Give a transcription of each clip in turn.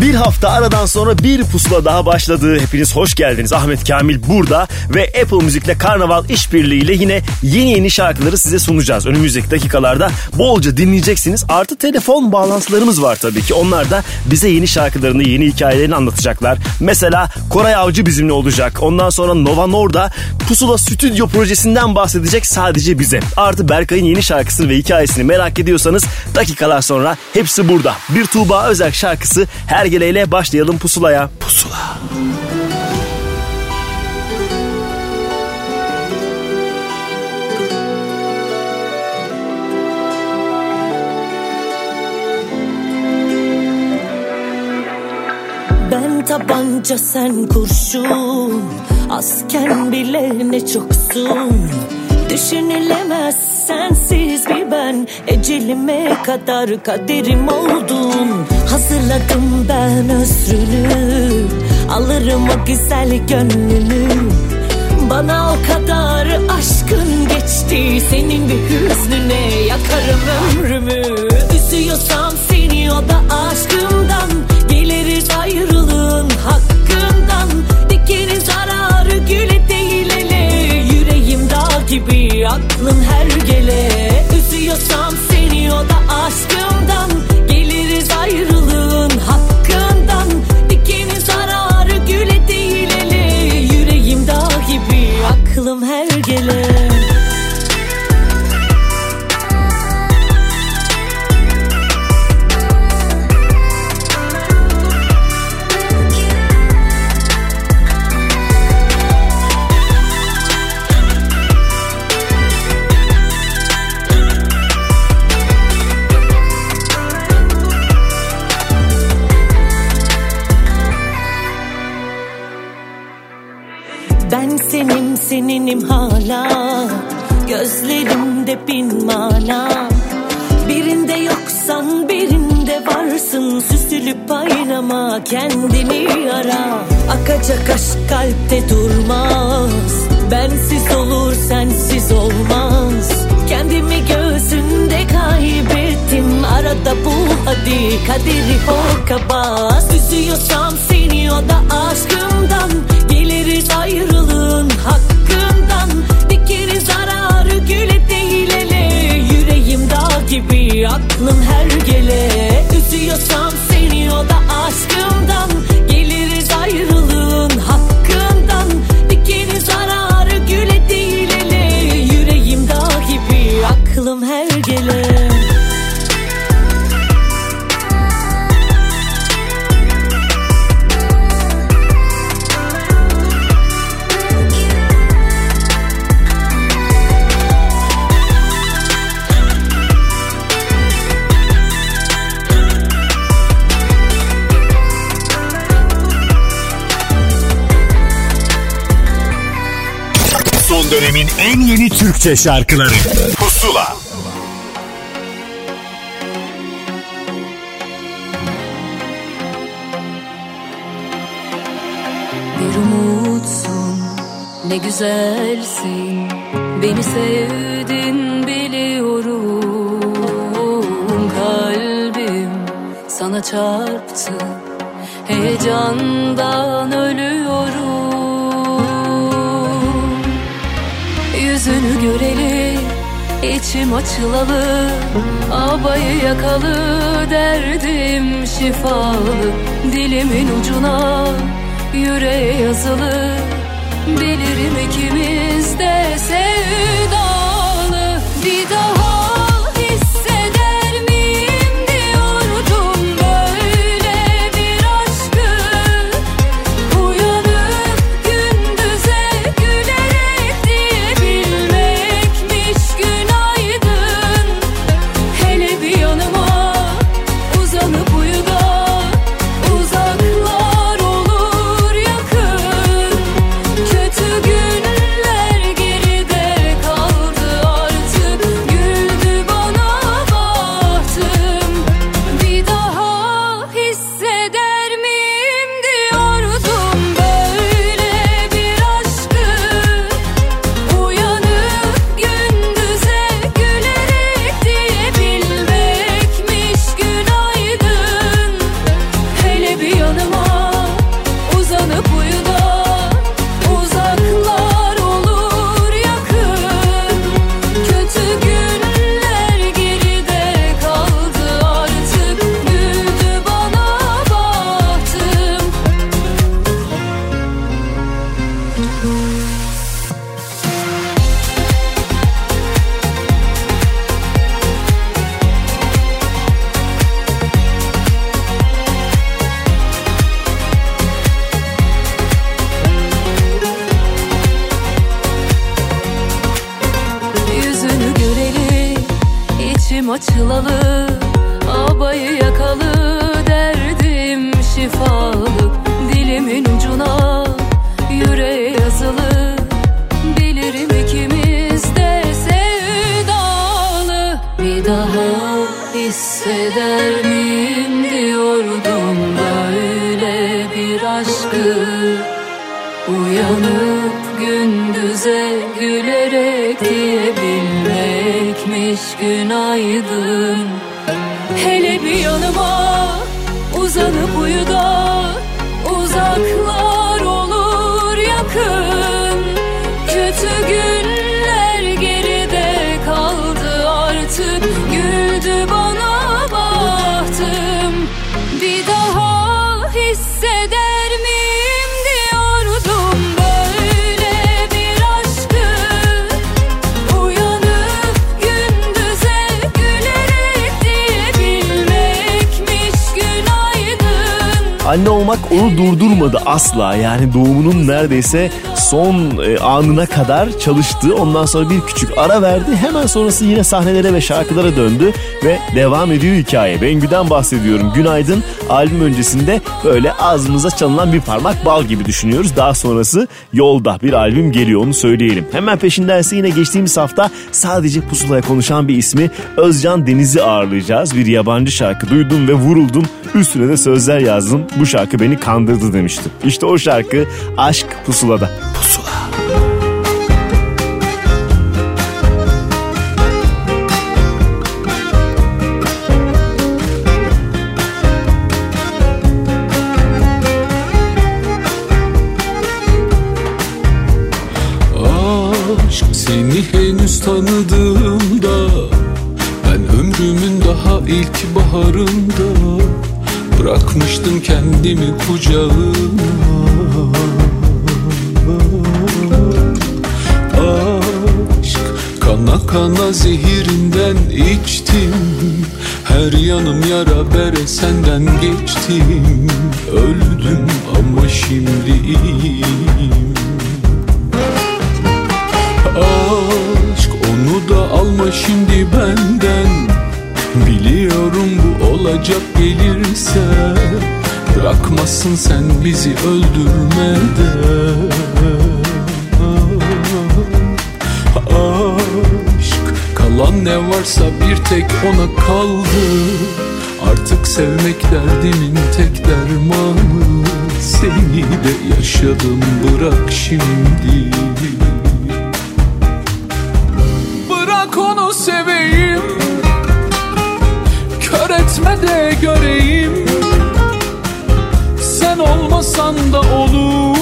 Bir hafta aradan sonra bir pusula daha başladı. Hepiniz hoş geldiniz. Ahmet Kamil burada ve Apple Müzik'le Karnaval işbirliğiyle yine yeni yeni şarkıları size sunacağız. Önümüzdeki dakikalarda bolca dinleyeceksiniz. Artı telefon bağlantılarımız var tabii ki. Onlar da bize yeni şarkılarını, yeni hikayelerini anlatacaklar. Mesela Koray Avcı bizimle olacak. Ondan sonra Nova Norda Pusula Stüdyo projesinden bahsedecek sadece bize. Artı Berkay'ın yeni şarkısını ve hikayesini merak ediyorsanız dakikalar sonra hepsi burada. Bir Tuğba Özel şarkısı her geleyle başlayalım pusulaya. Pusula. Ben tabanca sen kurşun Asken bile ne çoksun Düşünülemez sensiz bir ben. Ecelime kadar kaderim oldun Hazırladım ben özrünü Alırım o güzel gönlünü. Bana o kadar aşkın geçti. Senin bir hüznüne yakarım ömrümü. Üzüyorsam seni o da aklım her gele bin mana. Birinde yoksan birinde varsın. Süsülüp aynama kendini ara Akacak aşk kalpte durmaz. Bensiz olur sensiz olmaz. Kendimi göğsünde kaybettim. Arada bu hadi. Kaderi hokabaz Üzüyorsam seni o da aşkımdan aklım her gele Üzüyorsam en yeni Türkçe şarkıları. Pusula. Bir umutsun ne güzelsin Beni sevdin biliyorum Kalbim sana çarptı Heyecandan ölüyorum göreli içim açılalı Abayı yakalı derdim şifalı Dilimin ucuna yüreğe yazılı. Bilirim ikimiz de sevdalı Bir daha Anne olmak onu durdurmadı asla. Yani doğumunun neredeyse son e, anına kadar çalıştı. Ondan sonra bir küçük ara verdi. Hemen sonrası yine sahnelere ve şarkılara döndü ve devam ediyor hikaye. Bengü'den bahsediyorum. Günaydın albüm öncesinde böyle ağzımıza çalınan bir parmak bal gibi düşünüyoruz. Daha sonrası yolda bir albüm geliyor onu söyleyelim. Hemen peşindense yine geçtiğimiz hafta sadece pusulaya konuşan bir ismi Özcan Deniz'i ağırlayacağız. Bir yabancı şarkı duydum ve vuruldum. Üstüne de sözler yazdım. Bu şarkı beni kandırdı demiştim. İşte o şarkı Aşk Pusula'da. Pusula. Aşk seni henüz tanıdığımda Ben ömrümün daha ilk baharında Bırakmıştım kendimi kucağına kana kana zehirinden içtim. Her yanım yara bere senden geçtim. Öldüm ama şimdi iyiyim. Aşk Onu da alma şimdi benden. Biliyorum bu olacak gelirse. Bırakmasın sen bizi öldürmeden Kalan ne varsa bir tek ona kaldı. Artık sevmek derdimin tek dermanı. Seni de yaşadım bırak şimdi. Bırak onu seveyim. Kör etme de göreyim. Sen olmasan da olur.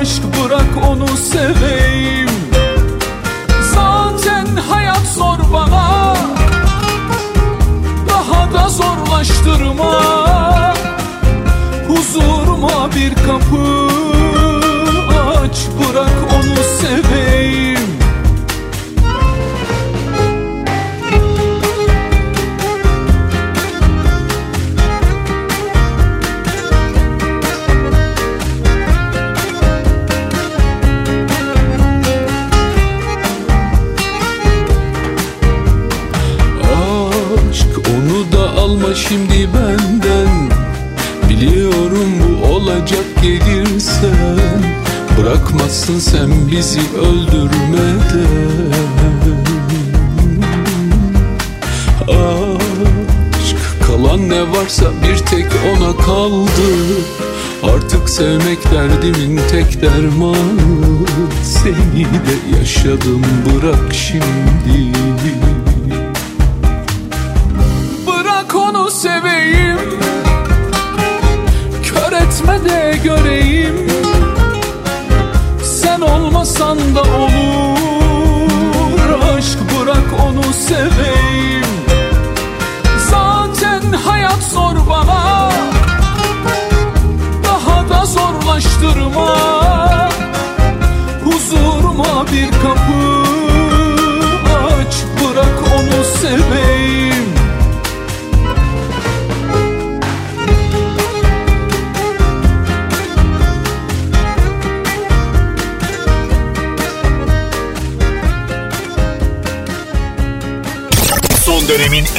Aşk bırak onu seveyim zorlaştırma Huzuruma bir kapı aç Bırak onu seveyim Bırakmazsın sen bizi öldürmeden. Aşk kalan ne varsa bir tek ona kaldı. Artık sevmek derdimin tek dermanı. Seni de yaşadım bırak şimdi. Bırak onu seveyim. Kör etme de göreyim olmasan da olur. Aşk bırak onu seveyim. Zaten hayat zor bana. Daha da zorlaştırma. Huzuruma bir kapı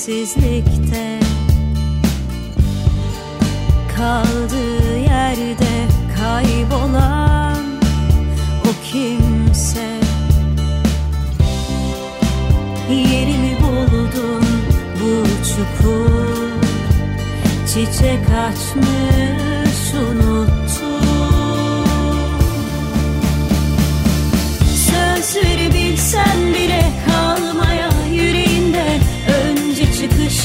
bir sessizlikte kaldığı yerde kaybolan o kimse. Yerimi buldum bu çukur Çiçek açmış unuttum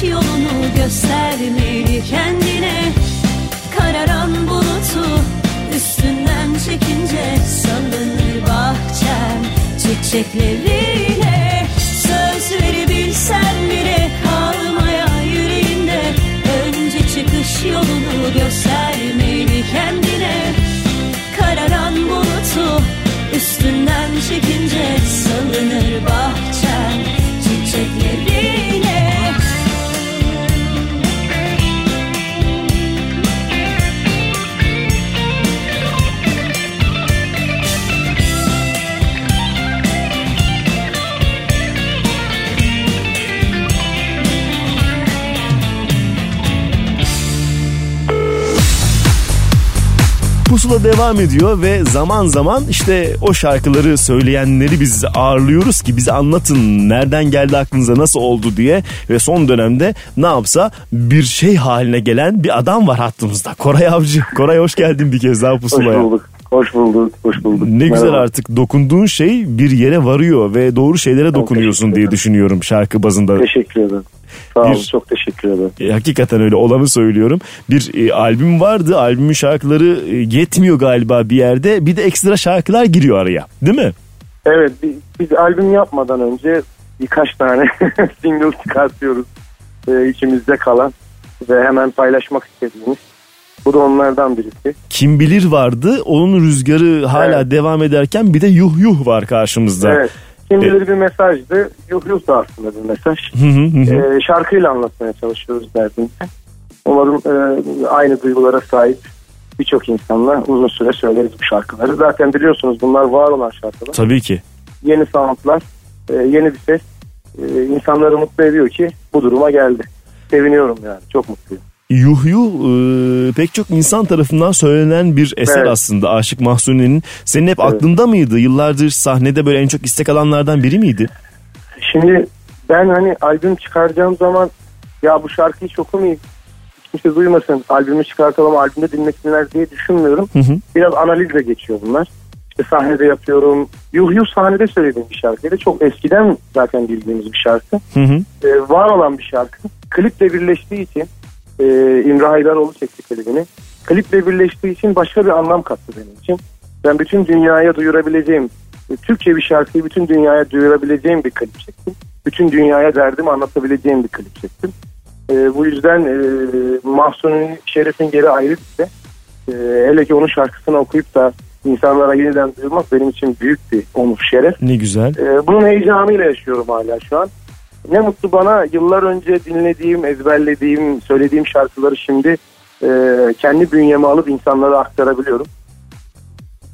yolunu göstermeli kendine. Kararan bulutu üstünden çekince salınır bahçem çiçekleriyle. Söz verebilsen bile kalmaya yüreğinde Önce çıkış yolunu göstermeli kendine. Kararan bulutu üstünden çekince salınır bahçem Pusula devam ediyor ve zaman zaman işte o şarkıları söyleyenleri biz ağırlıyoruz ki bize anlatın nereden geldi aklınıza nasıl oldu diye ve son dönemde ne yapsa bir şey haline gelen bir adam var hattımızda. Koray Avcı. Koray hoş geldin bir kez daha Hoş Pusula'ya. bulduk. Hoş bulduk. Hoş bulduk. Ne güzel Merhaba. artık dokunduğun şey bir yere varıyor ve doğru şeylere dokunuyorsun diye düşünüyorum şarkı bazında. Teşekkür ederim. Sağ olun. Bir- Çok teşekkür ederim. E, hakikaten öyle olanı söylüyorum. Bir e, albüm vardı. Albümün şarkıları e, yetmiyor galiba bir yerde. Bir de ekstra şarkılar giriyor araya. Değil mi? Evet bi- biz albüm yapmadan önce birkaç tane single çıkartıyoruz. Ee, içimizde kalan ve hemen paylaşmak istediğimiz. Bu da onlardan birisi. Kim bilir vardı. Onun rüzgarı hala Evet. devam ederken bir de yuh yuh var karşımızda. Evet. Kim bilir bir mesajdı. Yuh da aslında bir mesaj. Hı hı hı. Ee, şarkıyla anlatmaya çalışıyoruz derdimizi. Umarım e, aynı duygulara sahip birçok insanla uzun süre söyleriz bu şarkıları. Zaten biliyorsunuz bunlar var olan şarkılar. Tabii ki. yeni soundlar, e, yeni bir ses e, insanları mutlu ediyor ki bu duruma geldi. Seviniyorum yani çok mutluyum. Yuh yuh e, pek çok insan tarafından söylenen bir eser Evet. aslında Aşık Mahsuni'nin. Senin hep Evet. aklında mıydı? Yıllardır sahnede böyle en çok istek alanlardan biri miydi? Şimdi ben hani albüm çıkaracağım zaman ya bu şarkıyı çok okumayayım. Hiç kimse duymasın. Albümü çıkartalım albümde dinlesinler diye düşünmüyorum. Hı hı. Biraz analizle geçiyor bunlar. İşte sahnede yapıyorum. Yuh yuh sahnede söylediğim bir şarkıydı. Çok eskiden zaten bildiğimiz bir şarkı. Hı hı. e, var olan bir şarkı. Kliple birleştiği için e, İmre Haydaroğlu çekti klibini. Kliple birleştiği için başka bir anlam kattı benim için. Ben bütün dünyaya duyurabileceğim Türkçe bir şarkıyı bütün dünyaya duyurabileceğim bir klip çektim. Bütün dünyaya derdimi anlatabileceğim bir klip çektim. E, bu yüzden e, Mahsun'un Şeref'in geri ayrı bir de. E, hele ki onun şarkısını okuyup da insanlara yeniden duyurmak benim için büyük bir onur şeref. Ne güzel. E, bunun heyecanıyla yaşıyorum hala şu an. Ne mutlu bana yıllar önce dinlediğim, ezberlediğim, söylediğim şarkıları şimdi e, kendi bünyeme alıp insanlara aktarabiliyorum.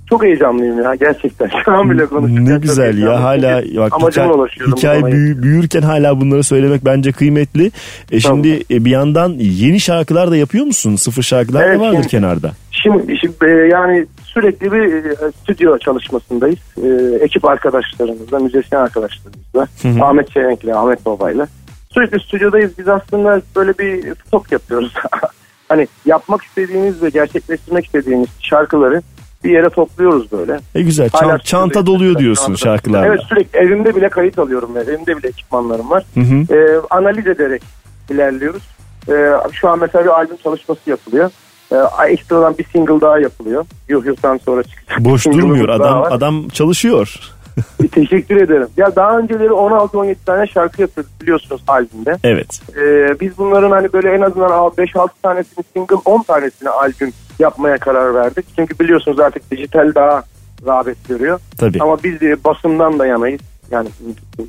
Çok heyecanlıyım ya gerçekten. Şu an bile konuşurken Ne güzel ya hala bak amacıma hikaye, ulaşıyorum. hikaye Ona- büyü- büyürken hala bunları söylemek bence kıymetli. E şimdi e, bir yandan yeni şarkılar da yapıyor musun? Sıfır şarkılar Evet, da vardır şimdi- kenarda. Şimdi, şimdi e, yani sürekli bir e, stüdyo çalışmasındayız. E, ekip arkadaşlarımızla, müzisyen arkadaşlarımızla, hı. Ahmet Çelenk'le, Ahmet Baba'yla. Sürekli stüdyodayız. Biz aslında böyle bir stok yapıyoruz. hani yapmak istediğimiz ve gerçekleştirmek istediğimiz şarkıları bir yere topluyoruz böyle. E güzel. Çan- çanta doluyor diyorsun şarkılarla. Evet sürekli evimde bile kayıt alıyorum. Evimde bile ekipmanlarım var. Hı hı. E, analiz ederek ilerliyoruz. E, şu an mesela bir albüm çalışması yapılıyor. E, ekstradan bir single daha yapılıyor. Yuh yuh'tan sonra çıkacak. Boş durmuyor adam var. adam çalışıyor. Teşekkür ederim. Ya daha önceleri 16-17 tane şarkı yapıyorduk biliyorsunuz albümde. Evet. E, biz bunların hani böyle en azından 5-6 tanesini single 10 tanesini albüm yapmaya karar verdik. Çünkü biliyorsunuz artık dijital daha rağbet görüyor. Tabii. Ama biz basından da yanayız. Yani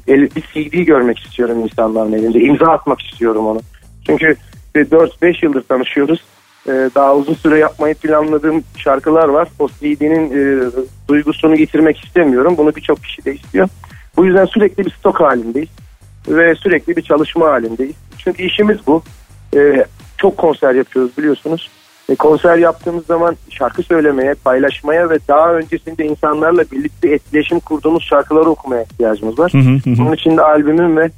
el, bir CD görmek istiyorum insanların elinde. İmza atmak istiyorum onu. Çünkü e, 4-5 yıldır tanışıyoruz. E, Daha uzun süre yapmayı planladığım şarkılar var. O CD'nin e, duygusunu getirmek istemiyorum. Bunu birçok kişi de istiyor. Bu yüzden sürekli bir stok halindeyiz. Ve sürekli bir çalışma halindeyiz. Çünkü işimiz bu. E, Çok konser yapıyoruz biliyorsunuz. E, konser yaptığımız zaman şarkı söylemeye, paylaşmaya ve daha öncesinde insanlarla birlikte etkileşim kurduğumuz şarkıları okumaya ihtiyacımız var. Hı hı hı hı. Bunun için de albümün ve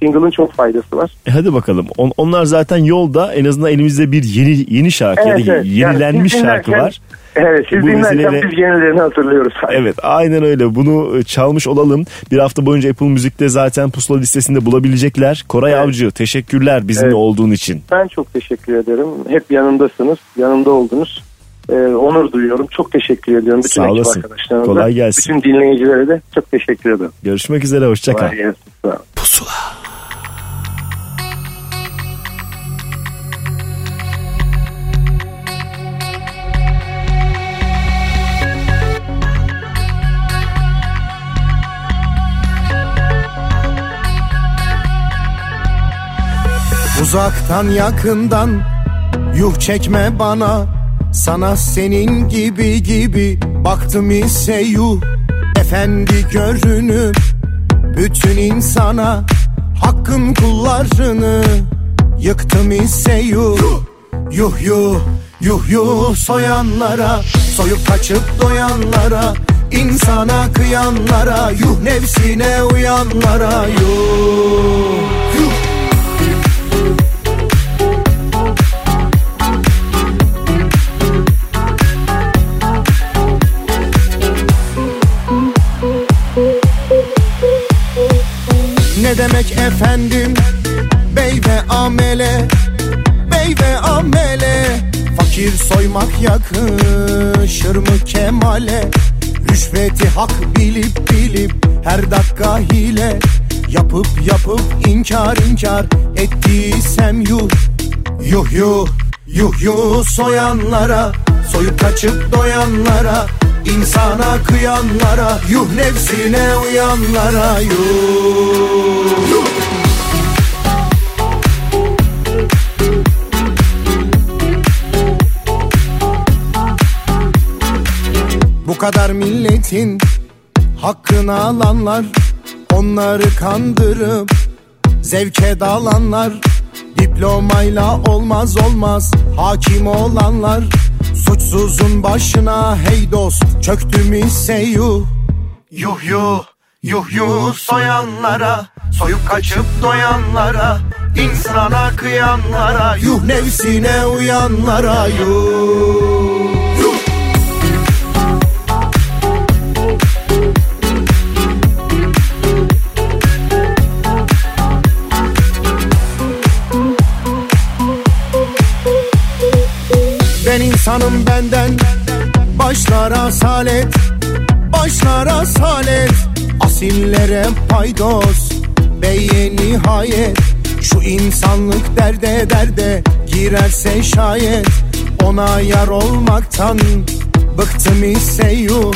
single'ın çok faydası var. E hadi bakalım. On- onlar zaten yolda en azından elimizde bir yeni yeni şarkı ya da Evet, evet. yenilenmiş Yani şarkı dinlerken- var. Evet siz Bu dinlerken vesileyle- biz yenilerini hatırlıyoruz. Evet aynen öyle bunu e, çalmış olalım. Bir hafta boyunca Apple Müzik'te zaten pusula listesinde bulabilecekler. Koray Evet. Avcı teşekkürler bizimle Evet. olduğun için. Ben çok teşekkür ederim. Hep yanındasınız. Yanımda oldunuz. Ee, onur duyuyorum. Çok teşekkür ediyorum. Bütün Sağ ekip olasın. arkadaşlarımıza. Kolay gelsin. Bütün dinleyicilere de çok teşekkür ederim. Görüşmek üzere hoşça kal. Kolay gelsin. Sağ olun. Pusula. Uzaktan yakından yuh çekme bana Sana senin gibi gibi baktım ise yuh. Efendi görünüp bütün insana. Hakkın kullarını yıktım ise yuh. Yuh yuh yuh yuh soyanlara. Soyup kaçıp doyanlara. İnsana kıyanlara. Yuh nefsine uyanlara. Yuh Yuh Ne demek efendim? Bey ve amele Bey ve amele. Fakir soymak yakışır mı kemale? Rüşveti hak bilip bilip Her dakika hile. Yapıp yapıp inkar inkar Ettiysem yuh. Yuh yuh yuh yuh soyanlara Soyup kaçıp doyanlara insana kıyanlara Yuh nefsine uyanlara yuh, yuh. Bu kadar milletin hakkını alanlar Onları kandırıp zevke dalanlar Diplomayla olmaz olmaz hakim olanlar Suçsuzun başına hey dost çöktüm ise yuh Yuh yuh yuh yuh soyanlara Soyup kaçıp doyanlara insana kıyanlara Yuh. Nefsine uyanlara yuh Yuh Ben insanım benden Başlar asalet başlar asalet. Asillere paydos Beye nihayet. Şu insanlık derde derde Girerse şayet. Ona yar olmaktan Bıktım ise yuh.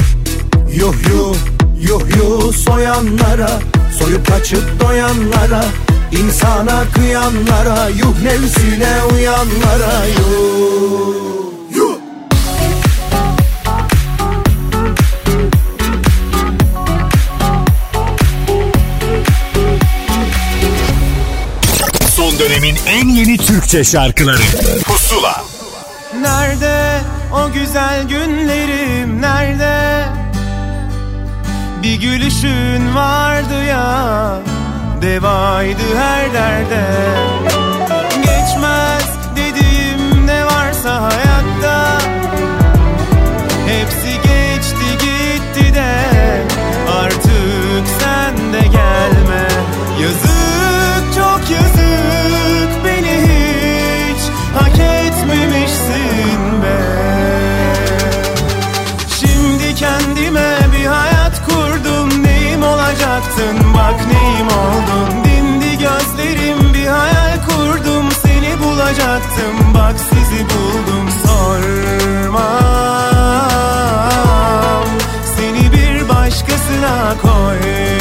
Yuh yuh yuh yuh soyanlara Soyup kaçıp doyanlara insana kıyanlara Yuh nefsine uyanlara Yuh dönemin en yeni Türkçe şarkıları. Pusula. Nerede o güzel günlerim? Nerede? Bir gülüşün vardı ya Devaydı her derde. Geçmez dediğim ne varsa hayatta bak neyim oldun? Dindi gözlerim bir hayal kurdum. Seni bulacaktım bak sizi buldum. Sormam. Seni bir başkasına koymam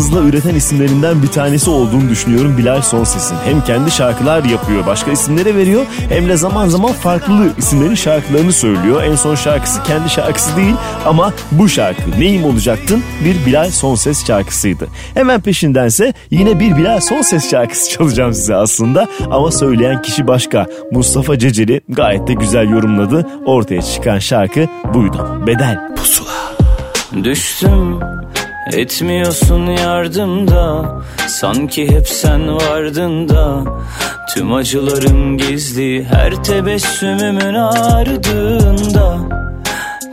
fazla üreten isimlerinden bir tanesi olduğunu düşünüyorum Bilal Sonses'in. Hem kendi şarkılar yapıyor, başka isimlere veriyor hem de zaman zaman farklı isimlerin şarkılarını söylüyor. En son şarkısı kendi şarkısı değil ama bu şarkı Neyim Olacaktın bir Bilal Sonses şarkısıydı. Hemen peşindense yine bir Bilal Sonses şarkısı çalacağım size aslında ama söyleyen kişi başka. Mustafa Ceceli gayet de güzel yorumladı. Ortaya çıkan şarkı buydu. Bedel Pusula. Düştüm etmiyorsun yardımda Sanki hep sen vardın da. Tüm acılarım gizli her tebessümümün ardında.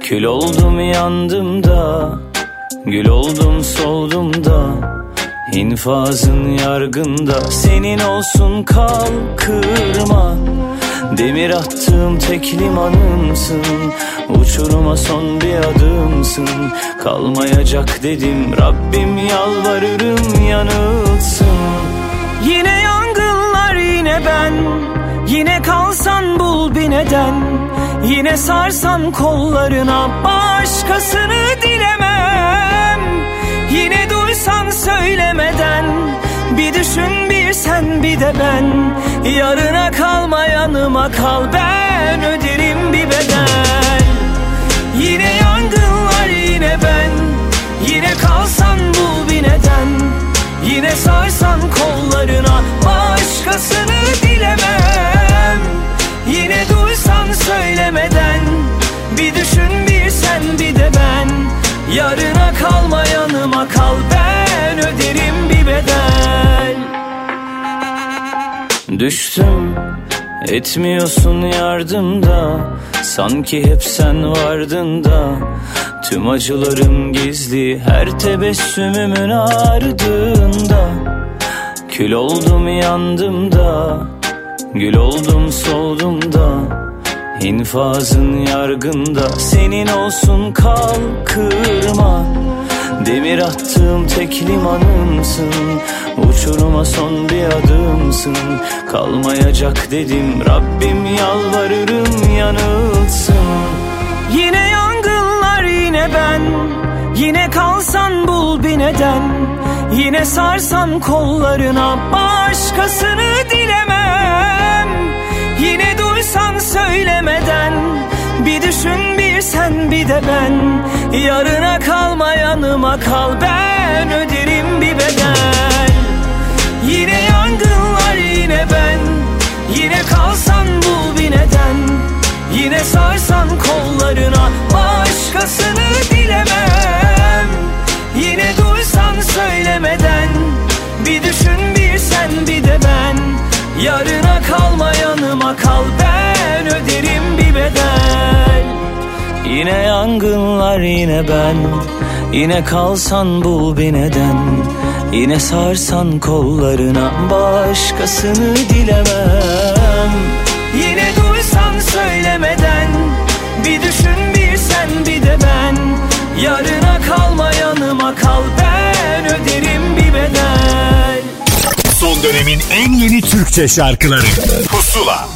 Kül oldum yandım da Gül oldum soldum da. İnfazın yargında Senin olsun kalkırma Demir attığım tek limanımsın. Uçuruma son bir adımsın. Kalmayacak dedim Rabbim yalvarırım yanılsın. Yine yangınlar yine ben. Yine kalsan bul bir neden. Yine sarsan kollarına Başkasını dilemem. Yine duysan söylemeden Bir düşün bir sen bir de ben. Yarına kalma yanıma kal Ben öderim bir bedel. Yine yangınlar yine ben. Yine kalsan bul bir neden. Yine sarsan kollarına Başkasını dilemem Yine duysan söylemeden Bir düşün bir sen bir de ben. Yarına kalma yanıma kal Ben öderim bir bedel Düştüm etmiyorsun yardımda Sanki hep sen vardın da. Tüm acılarım gizli her tebessümümün ardında. Kül oldum yandım da. Gül oldum soldum da. İnfazın yargında. Senin olsun kalkırma Demir attığım tek limanımsın. Uçuruma son bir adımsın. Kalmayacak dedim Rabbim yalvarırım yanılsın. Yine yangınlar yine ben. Yine kalsan bul bir neden. Yine sarsan kollarına Başkasını dilemem. Yine duysan söylemeden. Bir düşün bir sen bir de ben Yarına kalma yanıma kal. Ben öderim bir bedel. Yine yangınlar yine ben. Yine kalsan bul bir neden. Yine sarsan kollarına Başkasını dilemem. Yine duysan söylemeden. Bir düşün bir sen bir de ben. Yarına kalma yanıma kal. Ben öderim bir bedel Yine yangınlar yine ben. Yine kalsan bul bir neden. Yine sarsan kollarına Başkasını dilemem. Yine duysan söylemeden Bir düşün bir sen bir de ben. Yarına kalma yanıma kal Ben öderim bir bedel. Son dönemin en yeni Türkçe şarkıları. Pusula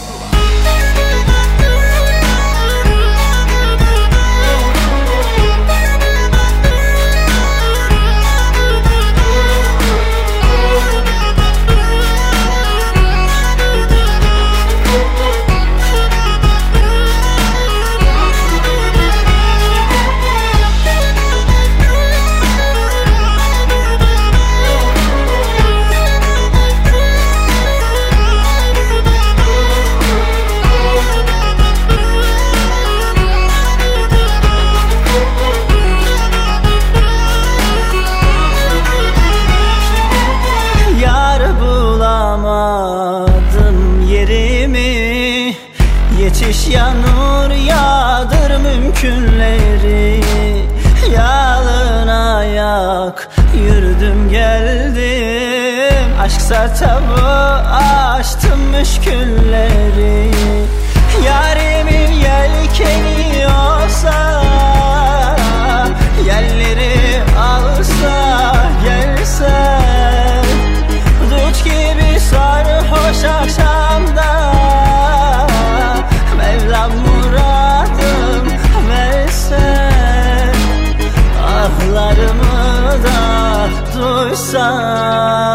duysan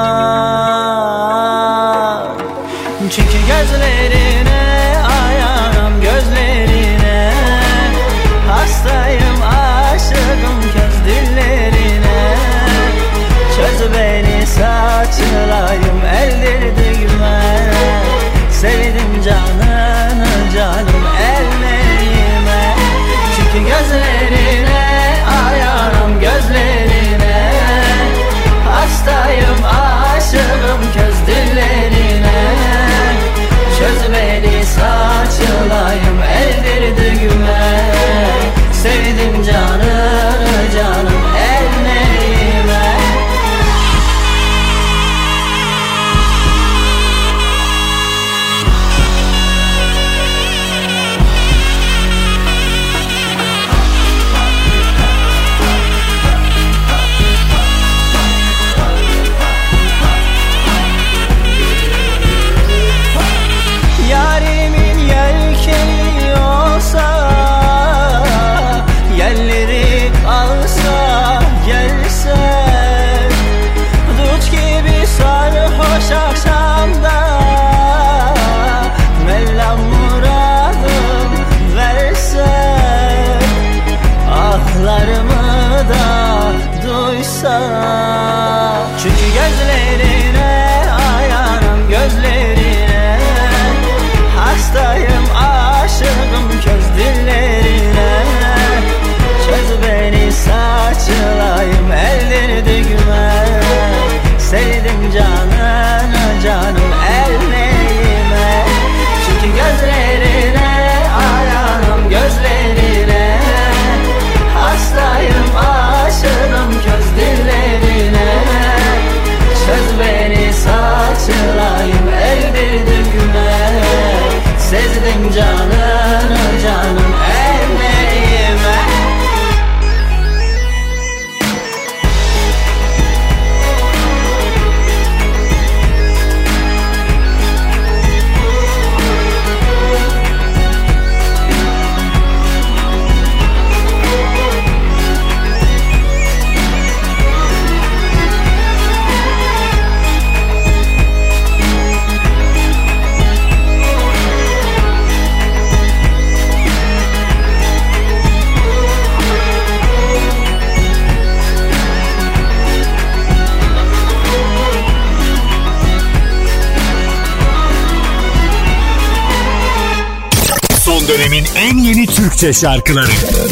Şarkıları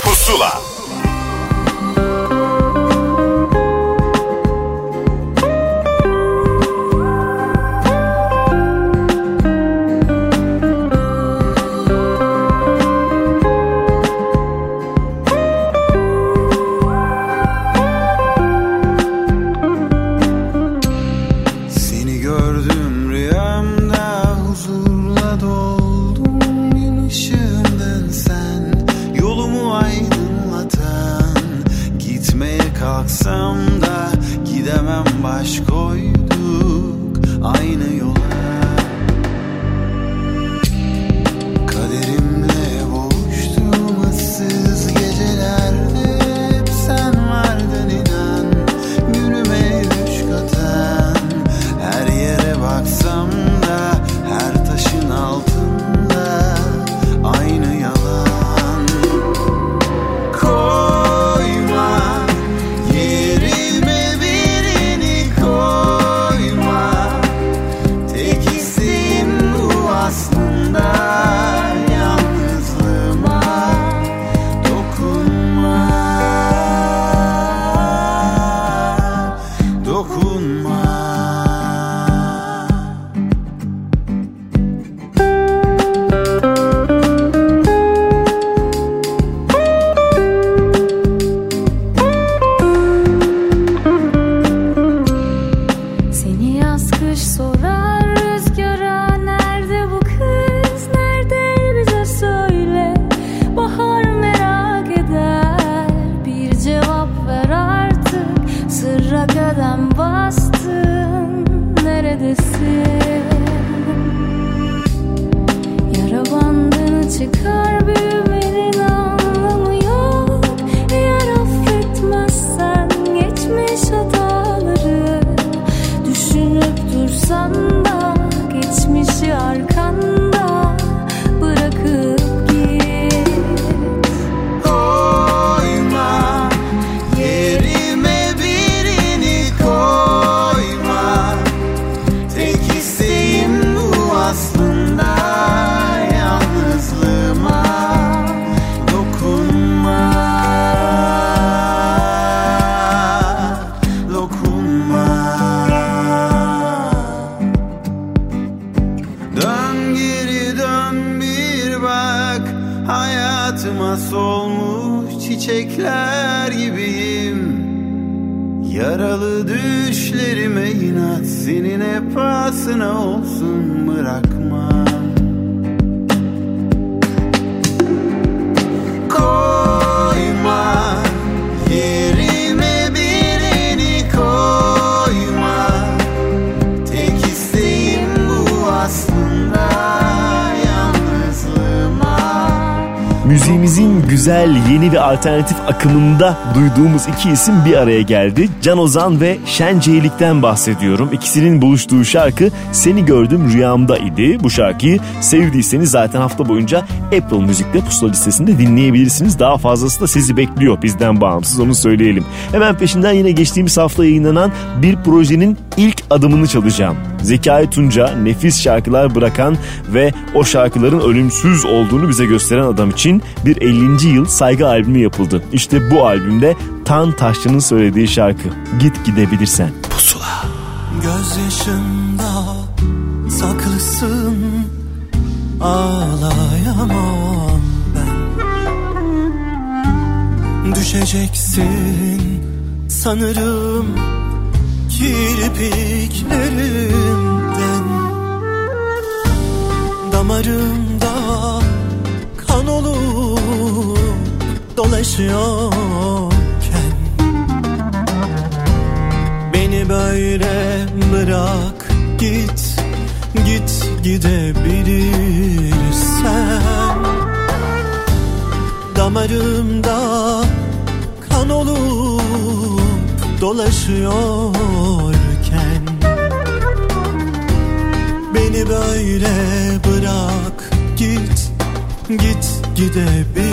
ve alternatif akımında duyduğumuz iki isim bir araya geldi. Can Ozan ve Şen Ceylik'ten bahsediyorum. İkisinin buluştuğu şarkı Seni Gördüm Rüyamda idi. Bu şarkıyı sevdiyseniz zaten hafta boyunca Apple Müzik'te pusula listesinde dinleyebilirsiniz. Daha fazlası da sizi bekliyor bizden bağımsız onu söyleyelim. Hemen peşinden yine geçtiğimiz hafta yayınlanan bir projenin ilk adımını çalacağım. Zekai Tunca nefis şarkılar bırakan ve o şarkıların ölümsüz olduğunu bize gösteren adam için bir 50. yıl saygı albümü yapıldı. İşte bu albümde Tan Taşçı'nın söylediği şarkı Git Gidebilirsen. Pusula. Gözyaşında saklısın Ağlayamam ben Düşeceksin sanırım kirpiklerimden Damarımda kan olup dolaşıyorken Beni böyle bırak git git gidebilirsen. Damarımda kan olup dolaşıyorken Beni böyle bırak git Git gidebilirsen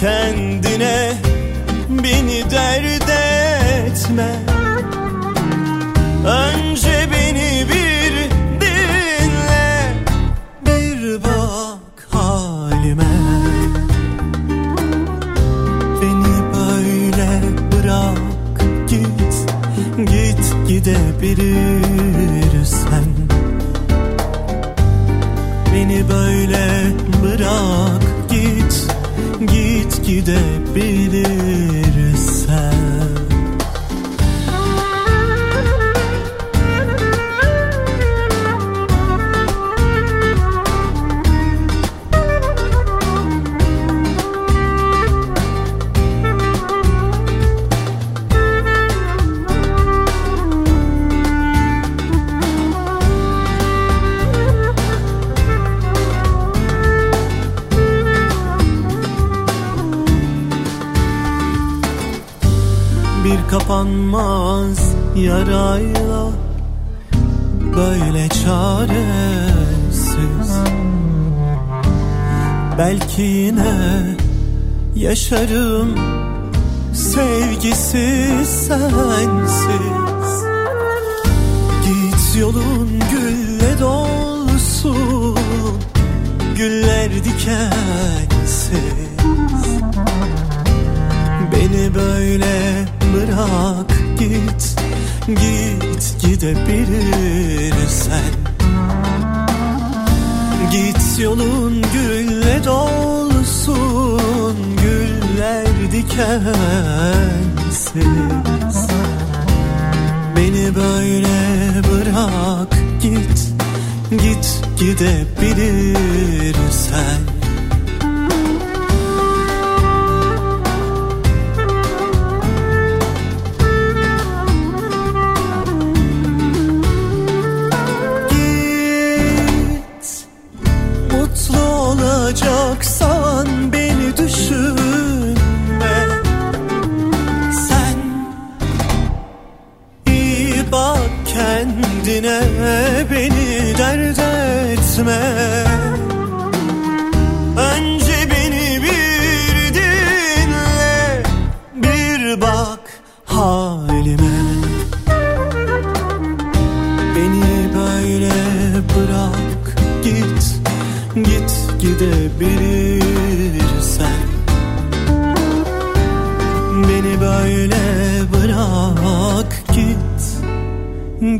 kendine Beni dert etme. Önce beni bir dinle Bir bak halime. Beni böyle bırak git Git gidebilirsen. Beni böyle bırak Git belki yine yaşarım. Sevgisiz sensiz. Git yolun gülle dolsun. Güller dikensiz. Beni böyle bırak git. Git gidebilirsen. Git yolun gülle Dikensiz Beni böyle bırak git Git gidebilirsen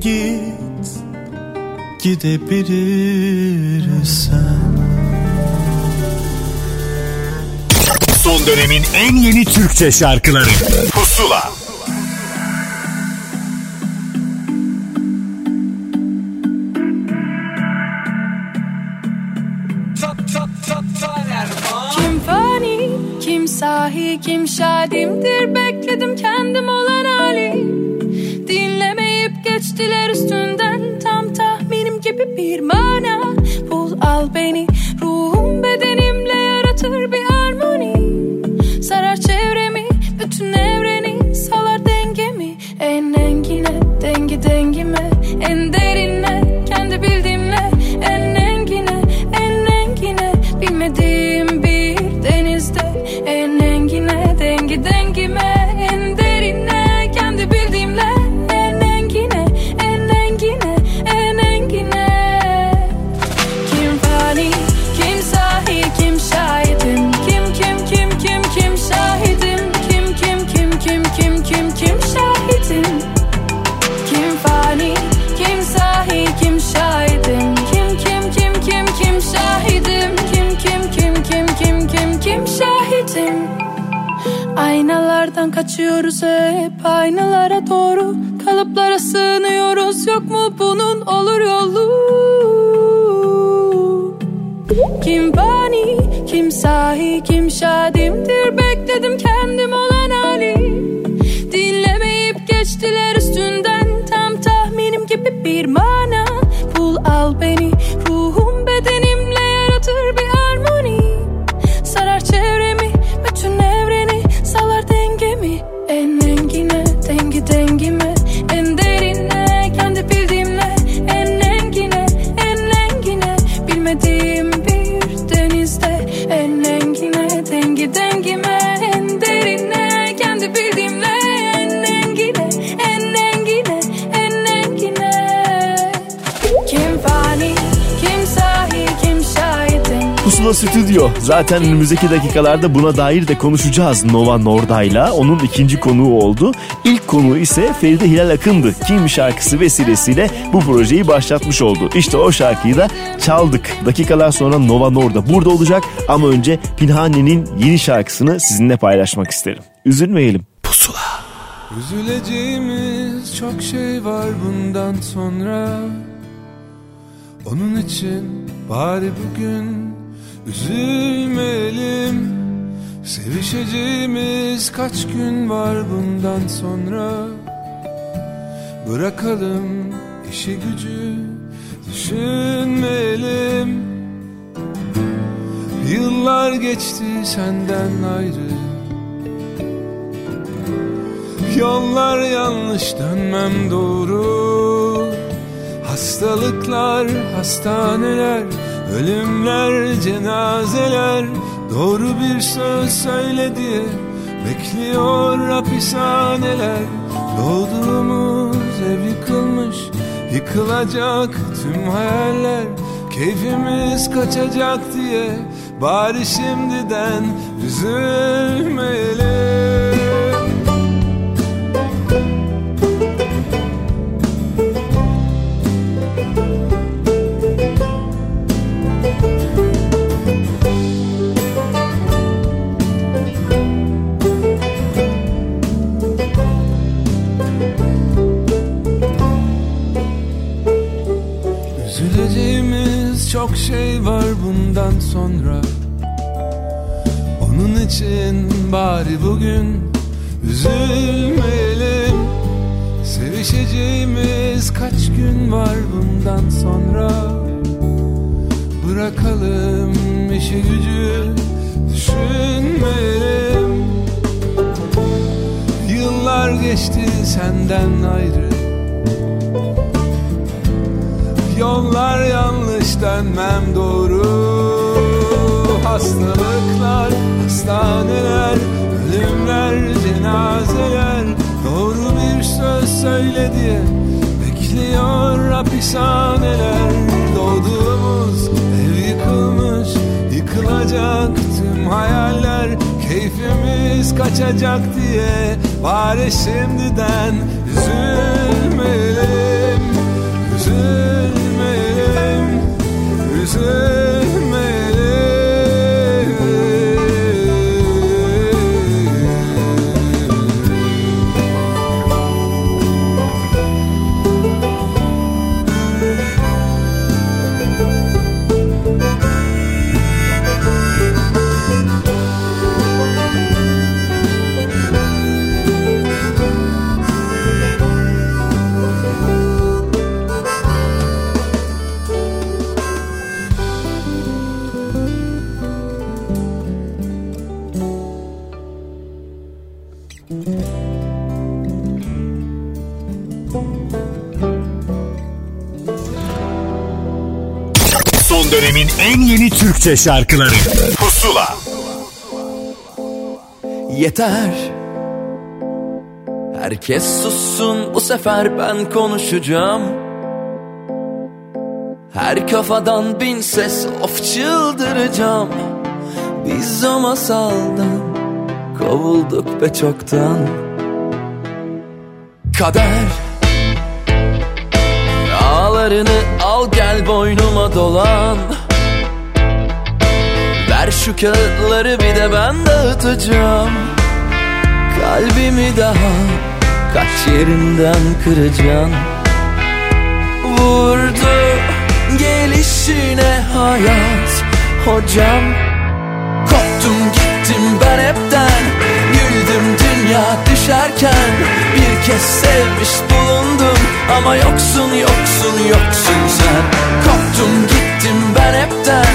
Git gidebilirsen. Son dönemin en yeni Türkçe şarkıları. Pusula. Kim fani, kim sahi, kim şadimdir. Bekledim kendim olan hali. Dinlemeyip geçtiler üstünden Tam tahminim gibi bir mana kaçıyoruz hep aynalara doğru Stüdyo. Zaten önümüzdeki dakikalarda buna dair de konuşacağız Nova Norda'yla. Onun ikinci konuğu oldu. İlk konuğu ise Feride Hilal Akın'dı. Kim şarkısı vesilesiyle bu projeyi başlatmış oldu. İşte o şarkıyı da çaldık. Dakikalar sonra Nova Norda burada olacak ama önce Pinhane'nin yeni şarkısını sizinle paylaşmak isterim. Üzülmeyelim. Pusula. Üzüleceğimiz çok şey var bundan sonra Onun için bari bugün üzülmeyelim. Sevişeceğimiz kaç gün var bundan sonra? Bırakalım işi gücü düşünmeyelim. Yıllar geçti senden ayrı. Yollar yanlış dönmem doğru. Hastalıklar, hastaneler Ölümler, cenazeler Doğru bir söz söyle diye Bekliyor hapishaneler. Doğduğumuz ev yıkılmış Yıkılacak tüm hayaller. Keyfimiz kaçacak diye Bari şimdiden üzülmeyelim çok şey var bundan sonra. Onun için bari bugün üzülmeyelim. Sevişeceğimiz kaç gün var bundan sonra? Bırakalım işi gücü düşünmeyelim. Yıllar geçti senden ayrı Yollar yanlış dönmem doğru. Hastalıklar, hastaneler Ölümler, cenazeler. Doğru bir söz söyle diye Bekliyor hapishaneler. Doğduğumuz ev yıkılmış Yıkılacak tüm hayaller. Keyfimiz kaçacak diye Bari şimdiden üzülmeyelim Üzülmeyelim Üzülmeyelim en yeni Türkçe şarkıları. Pusula. Yeter. Herkes sussun bu sefer ben konuşacağım. Her kafadan bin ses of çıldıracağım. Biz o masaldan kovulduk be çoktan. Kader. Ağlarını al gel boynuma dolan şu kağıtları bir de ben dağıtacağım. Kalbimi daha kaç yerinden kıracaksın Vurdu gelişine hayat hocam. Koptum gittim ben hepten Güldüm dünya düşerken. Bir kez sevmiş bulundum Ama yoksun yoksun yoksun sen. Koptum gittim ben hepten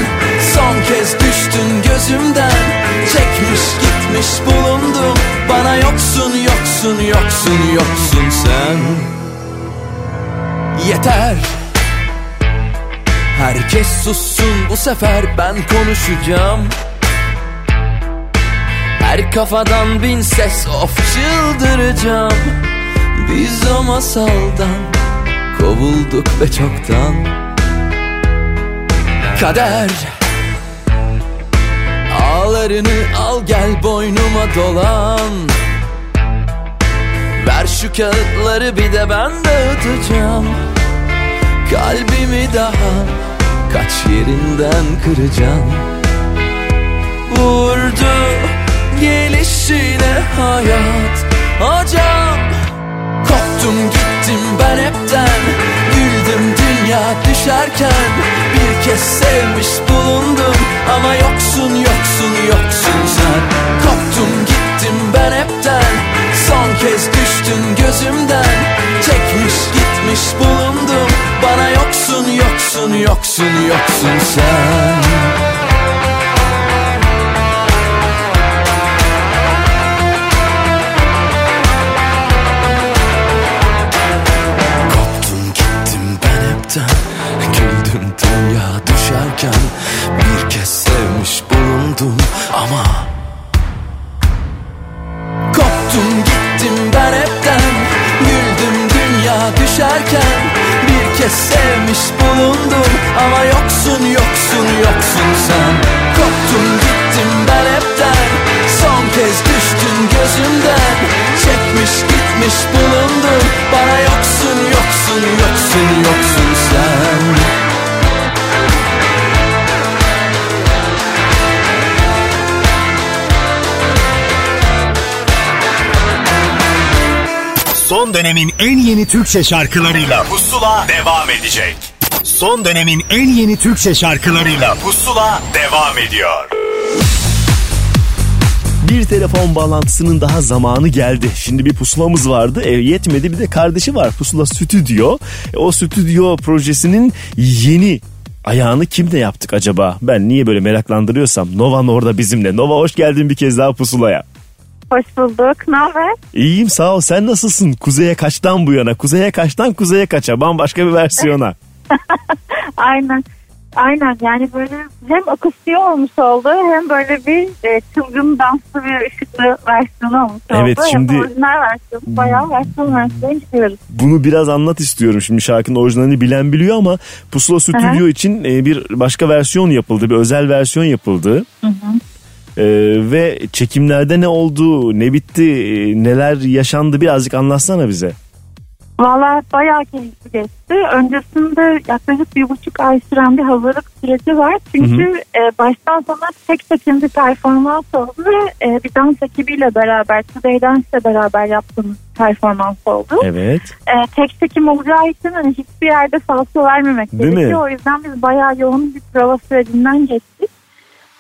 Son kez düştün gözümden. Çekmiş gitmiş bulundum. Bana yoksun yoksun yoksun yoksun sen. Yeter. Herkes sussun. Bu sefer ben konuşacağım. Her kafadan bin ses of çıldıracağım. Biz o masaldan kovulduk ve çoktan. Kader Ağlarını al gel boynuma dolan. Ver şu kağıtları bir de ben dağıtacağım. Kalbimi daha kaç yerinden kıracaksın Vurdu gelişine hayat Hocam. Koptum gittim ben hepten Güldüm dünya düşerken Bir kez sevmiş bulundum. Ama yoksun yoksun yoksun sen. Koptum gittim ben hepten. Son kez düştün gözümden. Çekmiş gitmiş bulundum. Bana yoksun yoksun yoksun yoksun sen dünya düşerken Bir kez sevmiş bulundum ama Koptum gittim ben hepten Güldüm dünya düşerken Bir kez sevmiş bulundum Ama yoksun yoksun yoksun sen. Koptum gittim ben hepten Son kez düştün gözümden. Çekmiş gitmiş bulundum Bana yoksun yoksun yoksun yoksun sen Son dönemin en yeni Türkçe şarkılarıyla Pusula devam edecek. Son dönemin en yeni Türkçe şarkılarıyla Pusula devam ediyor. Bir telefon bağlantısının daha zamanı geldi. Şimdi bir pusulamız vardı. E, yetmedi bir de kardeşi var. Pusula Stüdyo. E, o stüdyo projesinin yeni ayağını kimle yaptık acaba? Ben niye böyle meraklandırıyorsam Nova'nın orada bizimle. Nova hoş geldin bir kez daha pusulaya. Hoş bulduk. Ne haber? İyiyim sağ ol. Sen nasılsın? Kuzeye kaçtan bu yana? Kuzeye kaçtan kuzeye kaça? Bambaşka bir versiyona. Aynen. Aynen yani böyle hem akustiği olmuş oldu hem böyle bir e, çılgın danslı bir ışıklı versiyonu olmuş Evet, oldu. şimdi- Hem orijinal versiyonu bayağı versiyon versiyon çıkıyoruz. Bunu biraz anlat istiyorum. Şimdi şarkının orijinalini bilen biliyor ama Pusula Stüdyo için e, bir başka versiyon yapıldı. Bir özel versiyon yapıldı. E, ve çekimlerde ne oldu, ne bitti, e, neler yaşandı birazcık anlatsana bize. Valla bayağı keyifli geçti. Öncesinde yaklaşık bir buçuk ay süren bir hazırlık süreci var. Çünkü e, baştan sona tek seçim bir performans oldu ve e, bir dans ekibiyle beraber, Today Dance'le beraber yaptığımız performans oldu. Evet. e, tek çekim olacağı için hani hiçbir yerde salça vermemek Değil mi? gerekiyor. O yüzden biz bayağı yoğun bir prova sürecinden geçtik.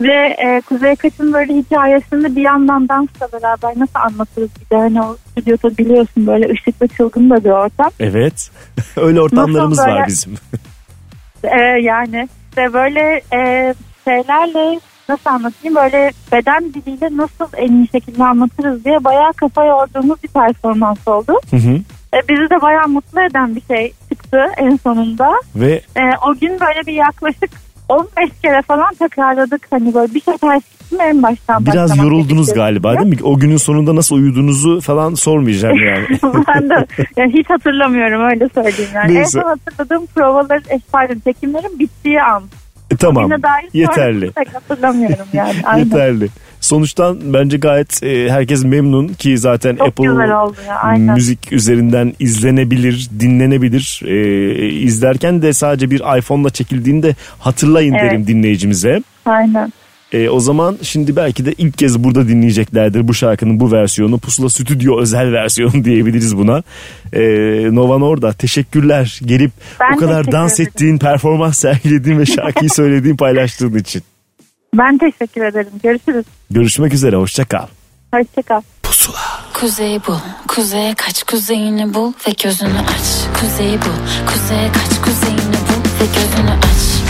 Ve e, Kuzey Kaç'ın böyle hikayesini bir yandan dansla beraber nasıl anlatırız bir de hani o stüdyoda biliyorsun böyle ışıklı çılgın da bir ortam. Evet. Öyle ortamlarımız Nasıl var böyle- bizim. E, yani işte böyle e, şeylerle nasıl anlatayım böyle beden diliyle nasıl en iyi şekilde anlatırız diye bayağı kafa yorduğumuz bir performans oldu. Hı hı. E, bizi de bayağı mutlu eden bir şey çıktı en sonunda. Ve E, o gün böyle bir yaklaşık 15 kere falan tekrarladık. Hani böyle bir sefer çıktım en baştan biraz yoruldunuz galiba değil mi? O günün sonunda nasıl uyuduğunuzu falan sormayacağım yani. ben de yani hiç hatırlamıyorum öyle söyleyeyim yani. En Neyse. son hatırladığım provalar, pardon çekimlerin bittiği an. E, tamam. Dair Yeterli. hatırlamıyorum yani. Aynen. Yeterli. Sonuçtan bence gayet e, herkes memnun ki zaten Çok Apple ya, aynen. müzik üzerinden izlenebilir, dinlenebilir. E, izlerken de sadece bir iPhone'la çekildiğini de hatırlayın Evet. derim dinleyicimize. Aynen. E, o zaman şimdi belki de ilk kez burada dinleyeceklerdir bu şarkının bu versiyonu. Pusula Stüdyo özel versiyonu diyebiliriz buna. E, Nova Norda teşekkürler gelip ben o kadar dans ettiğin, performans sergilediğin ve şarkıyı söylediğin paylaştığın için. Ben teşekkür ederim. Görüşürüz. Görüşmek üzere. Hoşçakal. Hoşçakal. Pusula. Kuzeyi bul, kuzeye kaç, kuzeyini bul ve gözünü aç. Kuzeyi bul, kuzeye kaç, kuzeyini bul ve gözünü aç.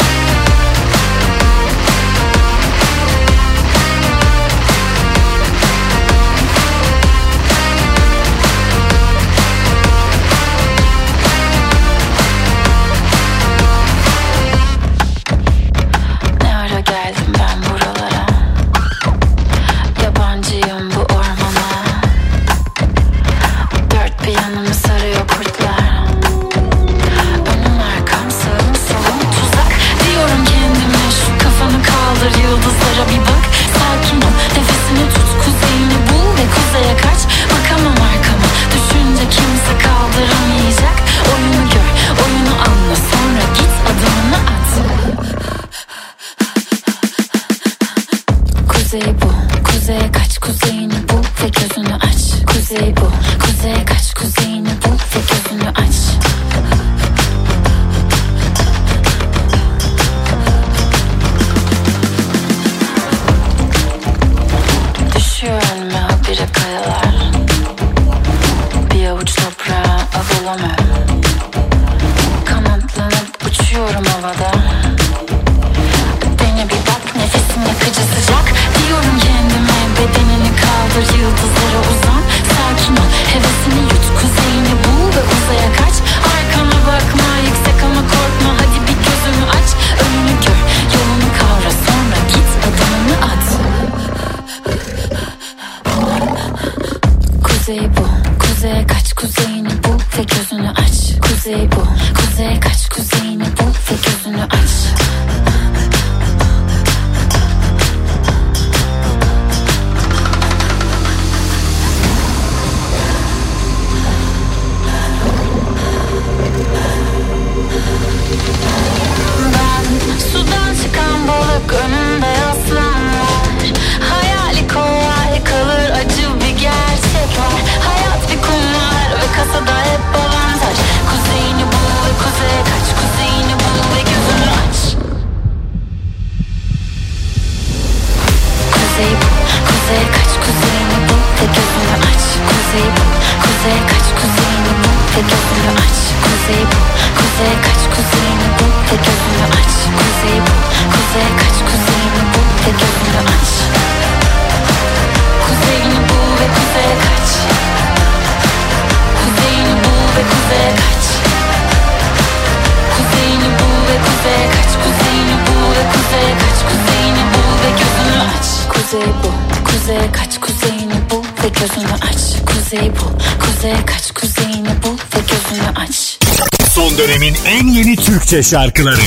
şarkıları.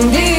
someday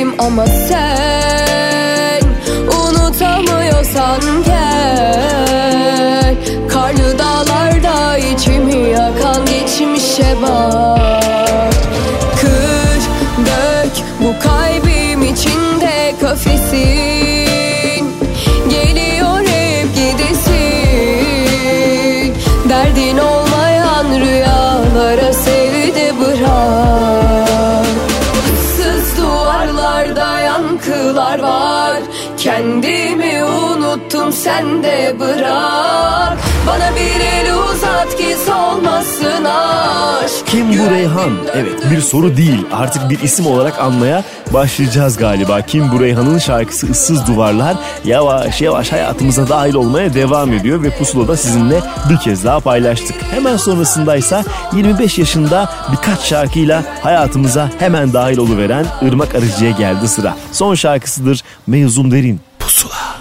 değilim ama sen Unutamıyorsan gel. Karlı dağlarda içimi yakan geçmişe bak. sen de bırak Bana bir el uzat ki solmasın aşk Kim bu Reyhan? Evet bir soru değil artık bir isim olarak anmaya başlayacağız galiba. Kim bu Reyhan'ın şarkısı Issız Duvarlar yavaş yavaş hayatımıza dahil olmaya devam ediyor ve Pusula'da sizinle bir kez daha paylaştık. Hemen sonrasındaysa 25 yaşında birkaç şarkıyla hayatımıza hemen dahil oluveren Irmak Arıcı'ya geldi sıra. Son şarkısıdır Mevzum Derin. Pusula.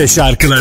Türkçe şarkıları.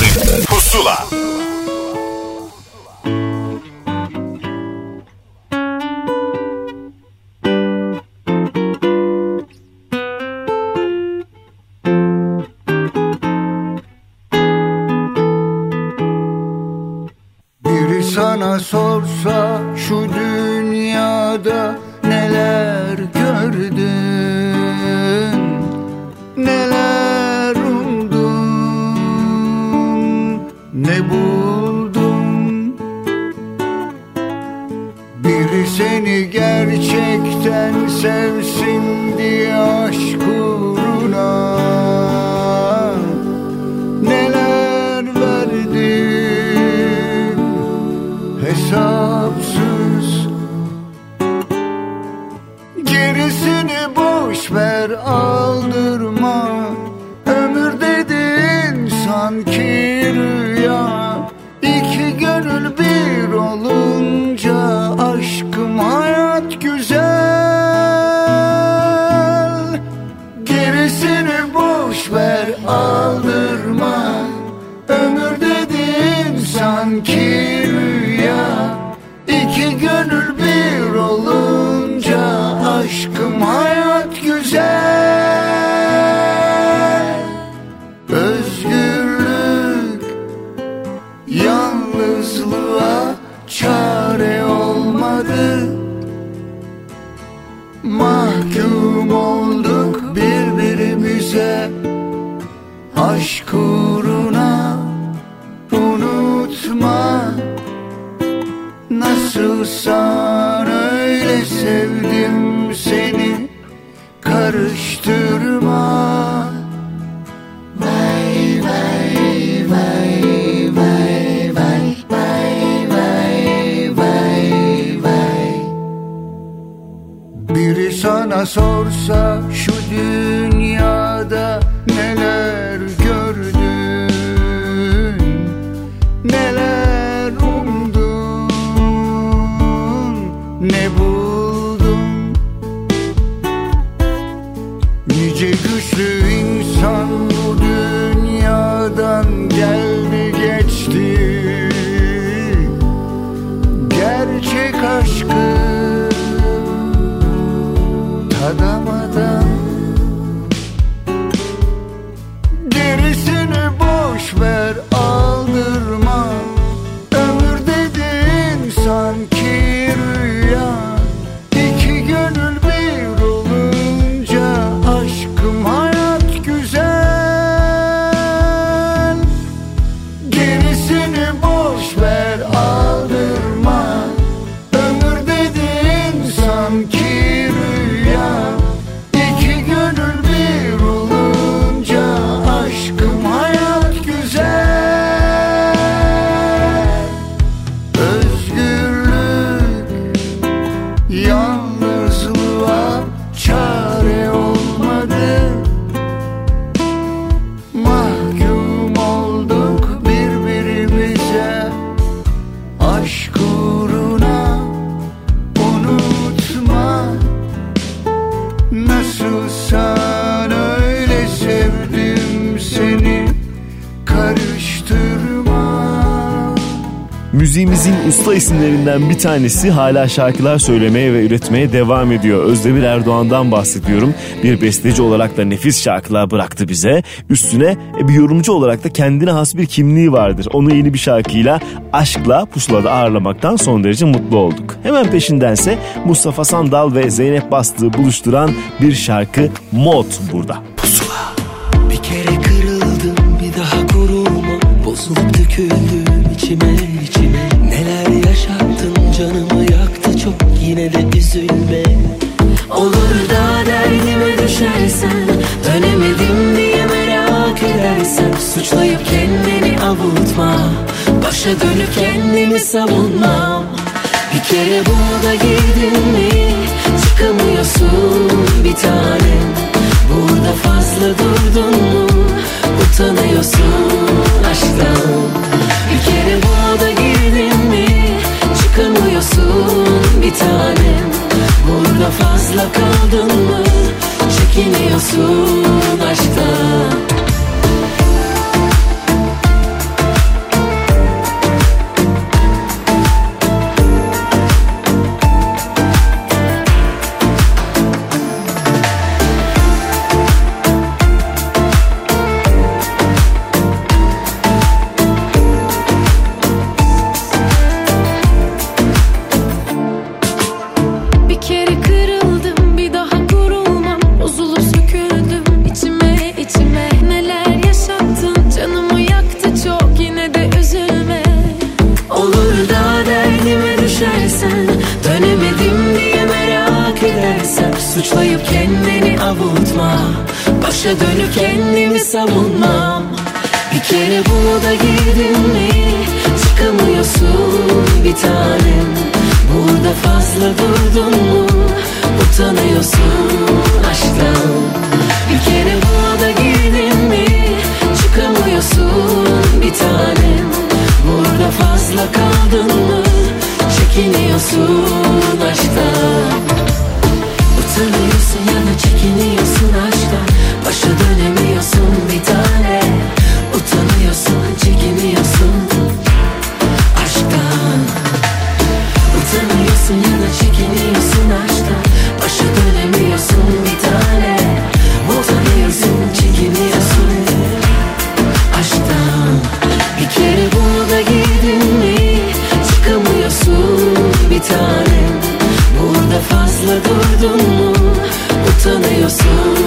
از عرصه شدی isimlerinden bir tanesi hala şarkılar söylemeye ve üretmeye devam ediyor. Özdemir Erdoğan'dan bahsediyorum. Bir besteci olarak da nefis şarkılar bıraktı bize. Üstüne e, bir yorumcu olarak da kendine has bir kimliği vardır. Onu yeni bir şarkıyla Aşkla Pusula'da ağırlamaktan son derece mutlu olduk. Hemen peşindense Mustafa Sandal ve Zeynep Bastığı buluşturan bir şarkı Mod burada. Pusula. Bir kere kırıldım bir daha koruma Bozulup döküldüm içime yine de üzülme. Olur da derdime düşersen Dönemedim diye merak edersen Suçlayıp kendini avutma. Başa dönüp kendimi savunmam Bir kere burada girdin mi Çıkamıyorsun bir tanem Burada fazla durdun mu Utanıyorsun aşktan. Bir kere burada girdin mi Çıkamıyorsun bir tanem. Burada fazla kaldın mı? Çekiniyorsun aşktan Suçlayıp kendini avutma. Başa dönüp kendimi savunmam Bir kere bunu da girdin mi? Çıkamıyorsun bir tanem. Burada fazla durdun mu? Utanıyorsun aşktan. Bir kere buna da girdin mi? Çıkamıyorsun bir tanem. Burada fazla kaldın mı? Çekiniyorsun aşktan çekiniyorsun aşktan Başa dönemiyorsun bir tane. Utanıyorsun çekiniyorsun aşktan Utanıyorsun ya da çekiniyorsun aşktan Başa dönemiyorsun bir tane. Utanıyorsun çekiniyorsun aşktan Bir kere bunu da girdin mi Çıkamıyorsun bir tanem Burada fazla durdun mu Utanıyorsun aşktan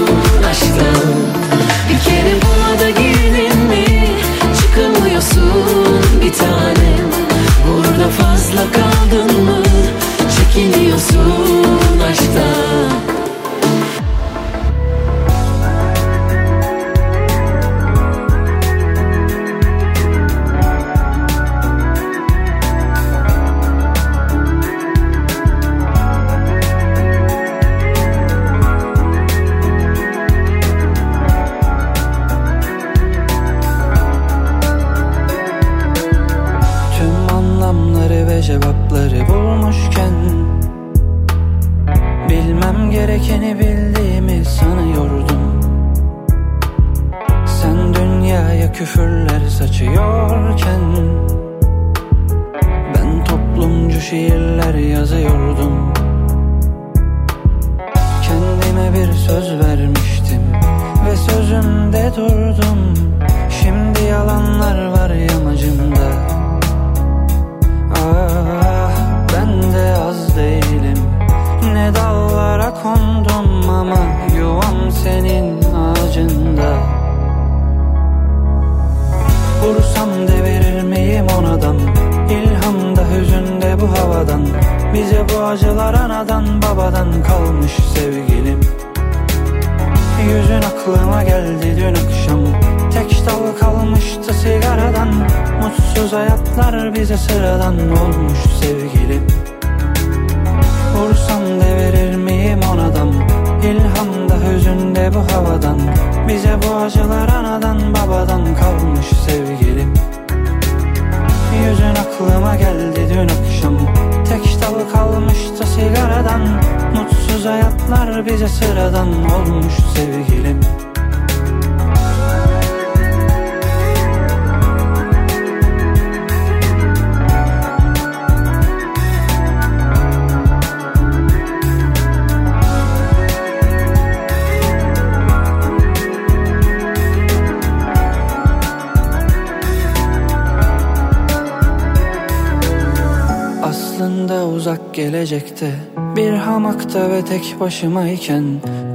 uzak gelecekte Bir hamakta ve tek başımayken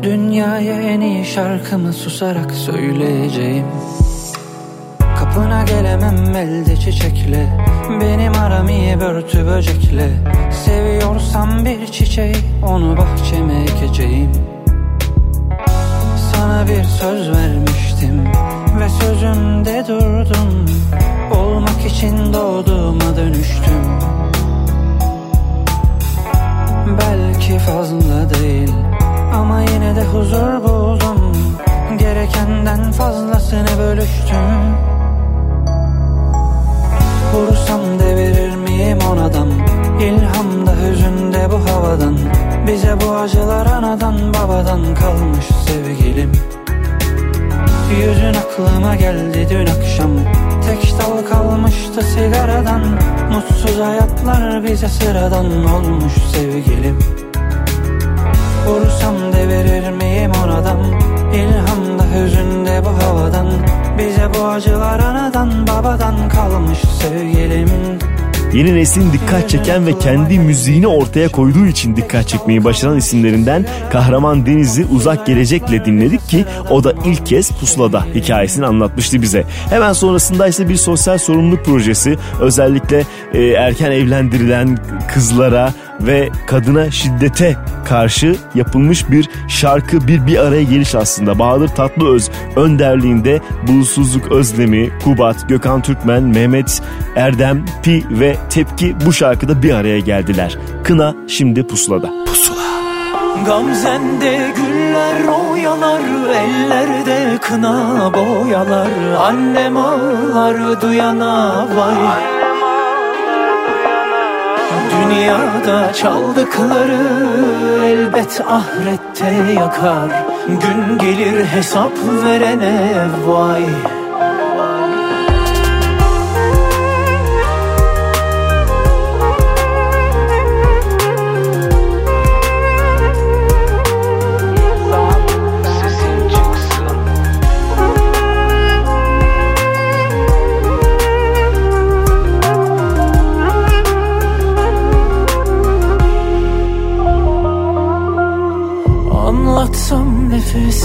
Dünyaya en iyi şarkımı susarak söyleyeceğim. Kapına gelemem elde çiçekle Benim aram iyi börtü böcekle. Seviyorsam bir çiçeği onu bahçeme ekeceğim. Sana bir söz vermiştim ve sözümde durdum. Olmak için doğduğuma dönüştüm Belki fazla değil. Ama yine de huzur buldum. Gerekenden fazlasını bölüştüm. Vursam devirir miyim onadan? İlhamda hüzünde bu havadan. Bize bu acılar anadan babadan kalmış sevgilim. Yüzün aklıma geldi dün akşam. Tek dal kalmıştı sigaradan. Mutsuz hayatlar bize sıradan olmuş sevgilim Vursam devirir miyim onadan İlhamda hüzünde bu havadan. Bize bu acılar anadan babadan kalmış sevgilim. Yeni neslin dikkat çeken ve kendi müziğini ortaya koyduğu için dikkat çekmeyi başaran isimlerinden Kahraman Deniz'i uzak gelecekle dinledik ki o da ilk kez Pusula'da hikayesini anlatmıştı bize. Hemen sonrasında ise bir sosyal sorumluluk projesi özellikle e, erken evlendirilen kızlara ve kadına şiddete karşı yapılmış bir şarkı bir bir araya geliş aslında. Bahadır Tatlıöz önderliğinde Bulutsuzluk Özlemi, Kubat, Gökhan Türkmen, Mehmet Erdem, Pi ve Tepki bu şarkıda bir araya geldiler. Kına şimdi pusulada. Pusula. Gamzende güller oyalar Ellerde kına boyalar Annem ağlar duyana vay Dünyada çaldıkları elbet ahirette yakar. Gün gelir hesap verene vay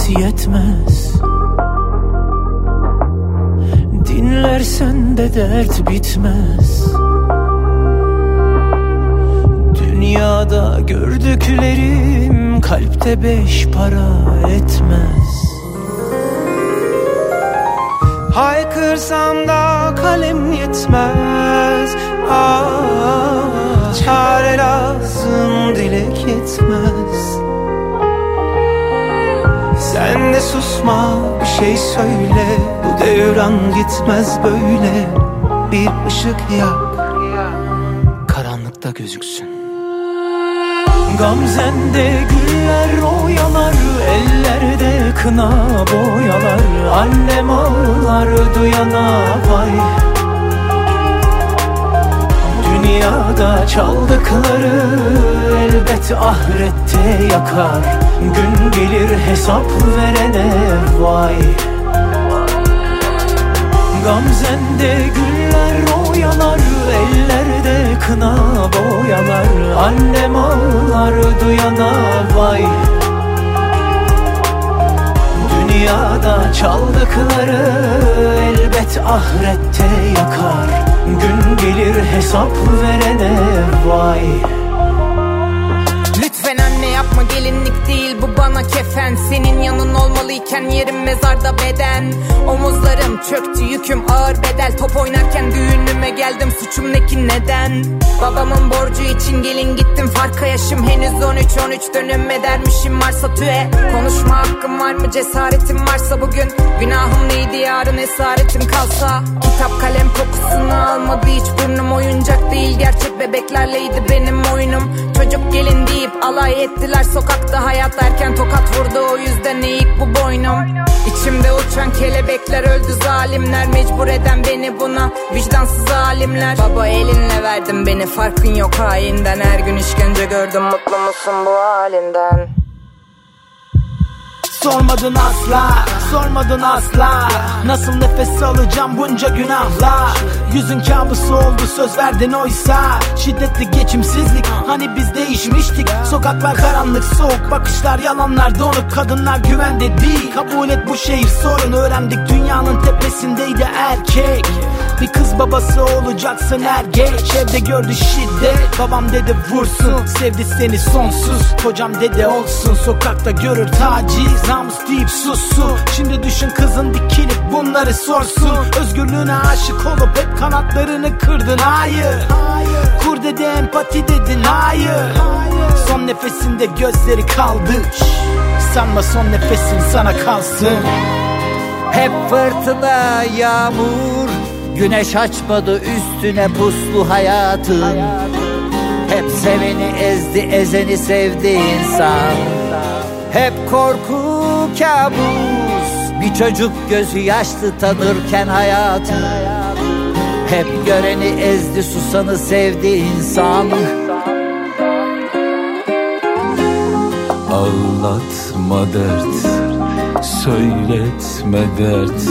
nefes yetmez. Dinlersen de dert bitmez. Dünyada gördüklerim kalpte beş para etmez. Haykırsam da kalem yetmez. Ah, Çare lazım dilek yetmez Sen de susma bir şey söyle. Bu devran gitmez böyle. Bir ışık yak. Karanlıkta gözüksün. Gamzende güller oyalar Ellerde kına boyalar. Annem ağlar duyana vay Dünyada çaldıkları elbet ahirette yakar. Gün gelir hesap verene vay. Gamzende güller oyalar Ellerde kına boyalar Annem ağlar duyana vay Dünyada çaldıkları elbet ahirette yakar. Gün gelir hesap verene vay. Lütfen anne yapma gelinlik değil bu bana kefen. Senin yanın olmalıyken yerim mezarda beden. Omuzlarım çöktü yüküm ağır bedel. Top oynarken düğünüme geldim suçum ne ki neden? Babamın borcu için gelin gittim farka yaşım Henüz 13-13 dönüm edermişim varsa tüe. Konuşma hakkım var mı cesaretim varsa bugün? Günahım neydi yarın esaretim kalsa? Kitap kalem kokusunu almadı hiç burnum oyuncak değil. Gerçek bebeklerleydi benim oyunum. Çocuk gelin deyip alay ettiler sokakta Hayat erken tokat vurdu o yüzden eğik bu boynum. İçimde uçan kelebekler öldü zalimler Mecbur eden beni buna. Vicdansız alimler. Baba elinle verdin beni farkın yok hainden Her gün işkence gördüm mutlu musun bu halinden Sormadın asla, sormadın asla. Nasıl nefes alacağım bunca günahla? Yüzün kabusu oldu söz verdin oysa. Şiddetli geçimsizlik hani biz değişmiştik. Sokaklar karanlık soğuk bakışlar yalanlar donuk Kadınlar güvende değil. Kabul et bu şehir sorun Öğrendik dünyanın tepesindeydi erkek. Bir kız babası olacaksın er geç Evde gördü şiddet Babam dedi vursun. Sevdi seni sonsuz Kocam dedi olsun. Sokakta görür taciz Namus deyip sussun Şimdi düşün kızın dikilip bunları sorsun. Özgürlüğüne aşık olup hep kanatlarını kırdın. Hayır. Kur dedi empati dedin. Hayır. Son nefesinde gözleri kaldı. Sanma son nefesin sana kalsın. Hep fırtına yağmur. Güneş açmadı üstüne puslu hayatın Hep seveni ezdi ezeni sevdi insan Hep korku kabus. Bir çocuk gözü yaşlı tanırken hayatı Hep göreni ezdi susanı sevdi insan. Ağlatma dert Söyletme dert.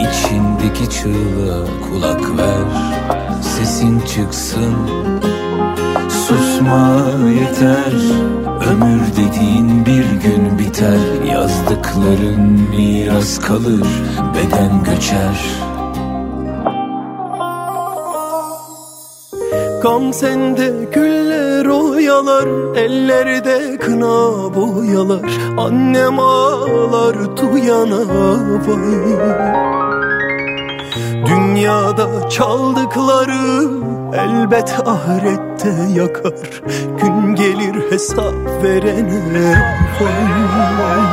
İçindeki çığlığa kulak ver sesin çıksın. Susma yeter Ömür dediğin bir gün biter Yazdıkların miras kalır Beden göçer. Gam sende güller oyalar Ellerde kına boyalar Annem ağlar duyana vay. Dünyada çaldıkları elbet ahirette yakar. Gün gelir hesap verene. Vay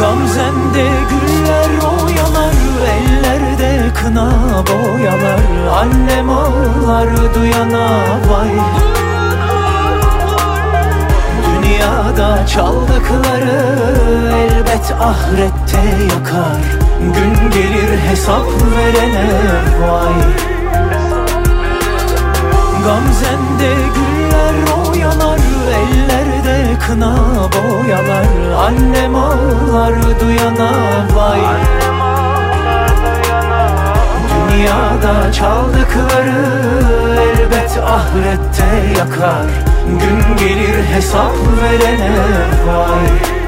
Gamzende güller oyalar Ellerde kına boyalar. Annem ağlar duyana vay. Dünyada çaldıkları elbet ahirette yakar. Gün gelir hesap verene vay Gamzende güller oyalar Ellerde kına boyalar. Annem ağlar duyana vay. Dünyada çaldıkları elbet ahirette yakar. Gün gelir hesap verene vay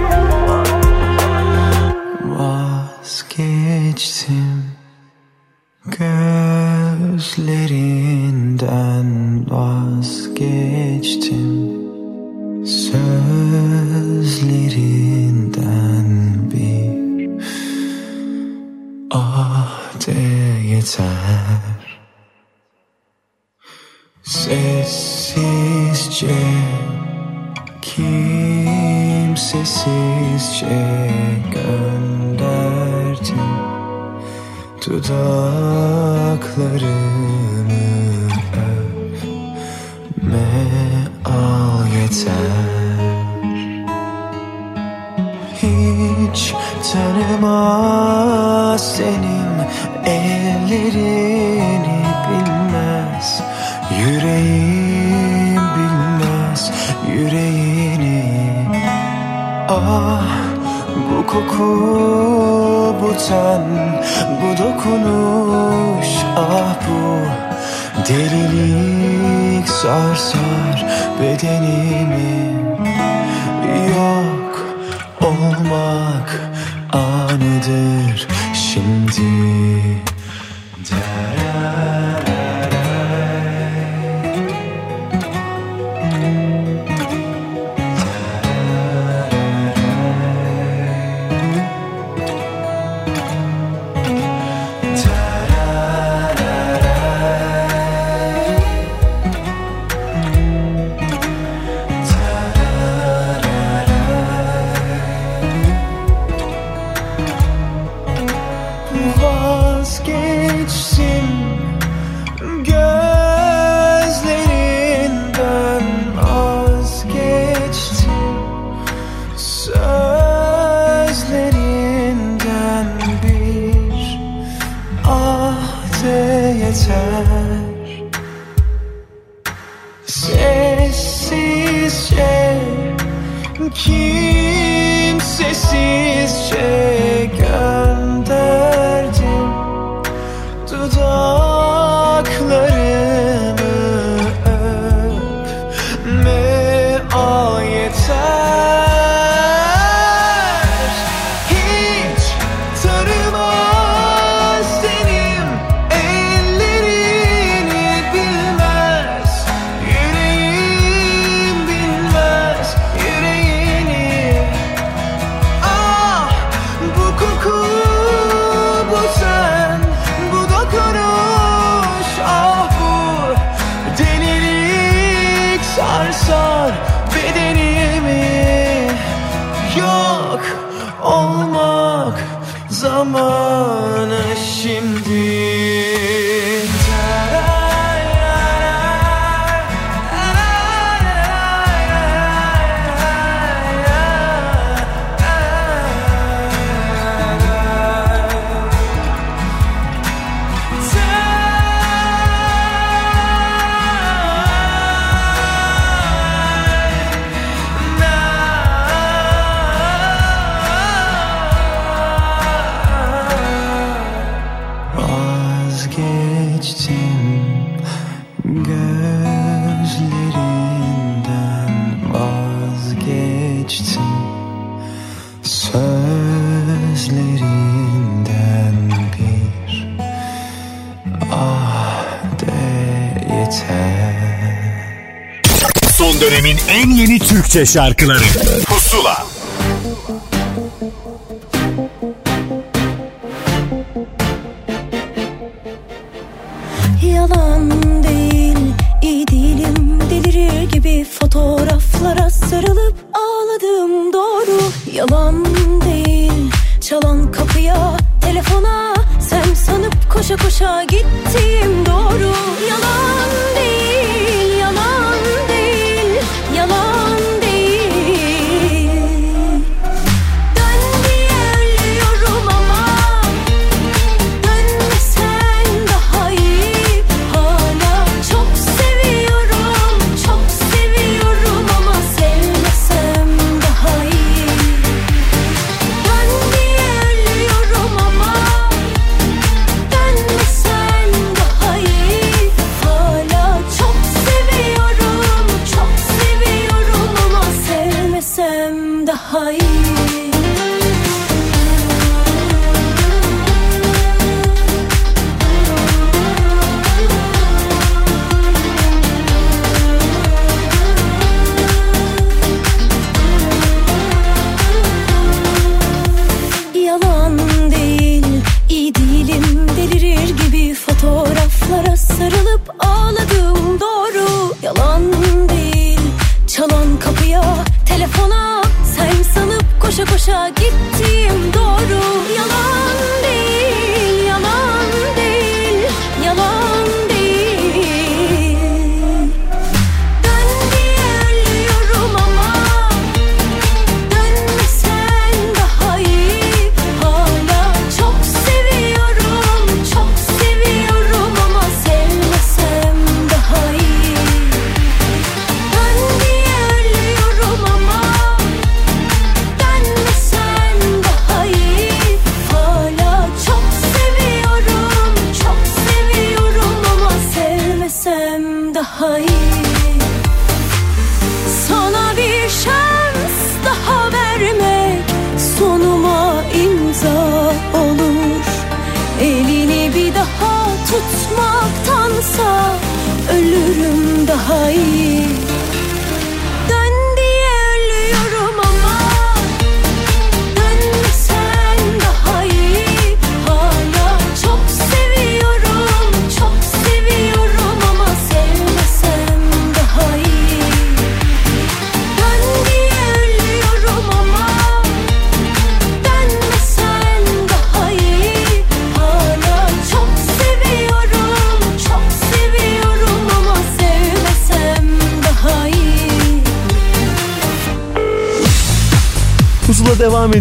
Türkçe şarkıları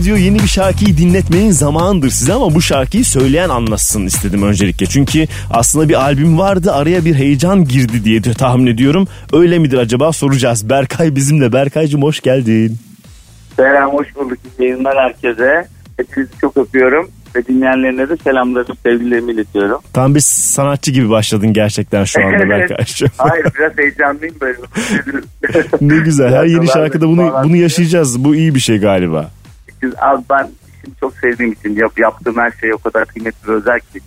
Ediyor. Yeni bir şarkıyı dinletmenin zamanıdır size ama bu şarkıyı söyleyen anlatsın istedim öncelikle. Çünkü aslında bir albüm vardı araya bir heyecan girdi diye tahmin ediyorum. Öyle midir acaba soracağız. Berkay bizimle. Berkaycığım hoş geldin. Selam, hoş bulduk. Yayınlar herkese. Hepinizi çok öpüyorum. Ve dinleyenlerine de selamlarımı, sevgilerimi iletiyorum. Tam bir sanatçı gibi başladın gerçekten şu anda Berkaycığım. Hayır, biraz heyecanlıyım böyle. ne güzel. Her yeni şarkıda bunu bunu yaşayacağız. Bu iyi bir şey galiba. Siz- Abi ben işimi çok sevdiğim için yap, yaptığım her şey o kadar kıymetli ve özel ki.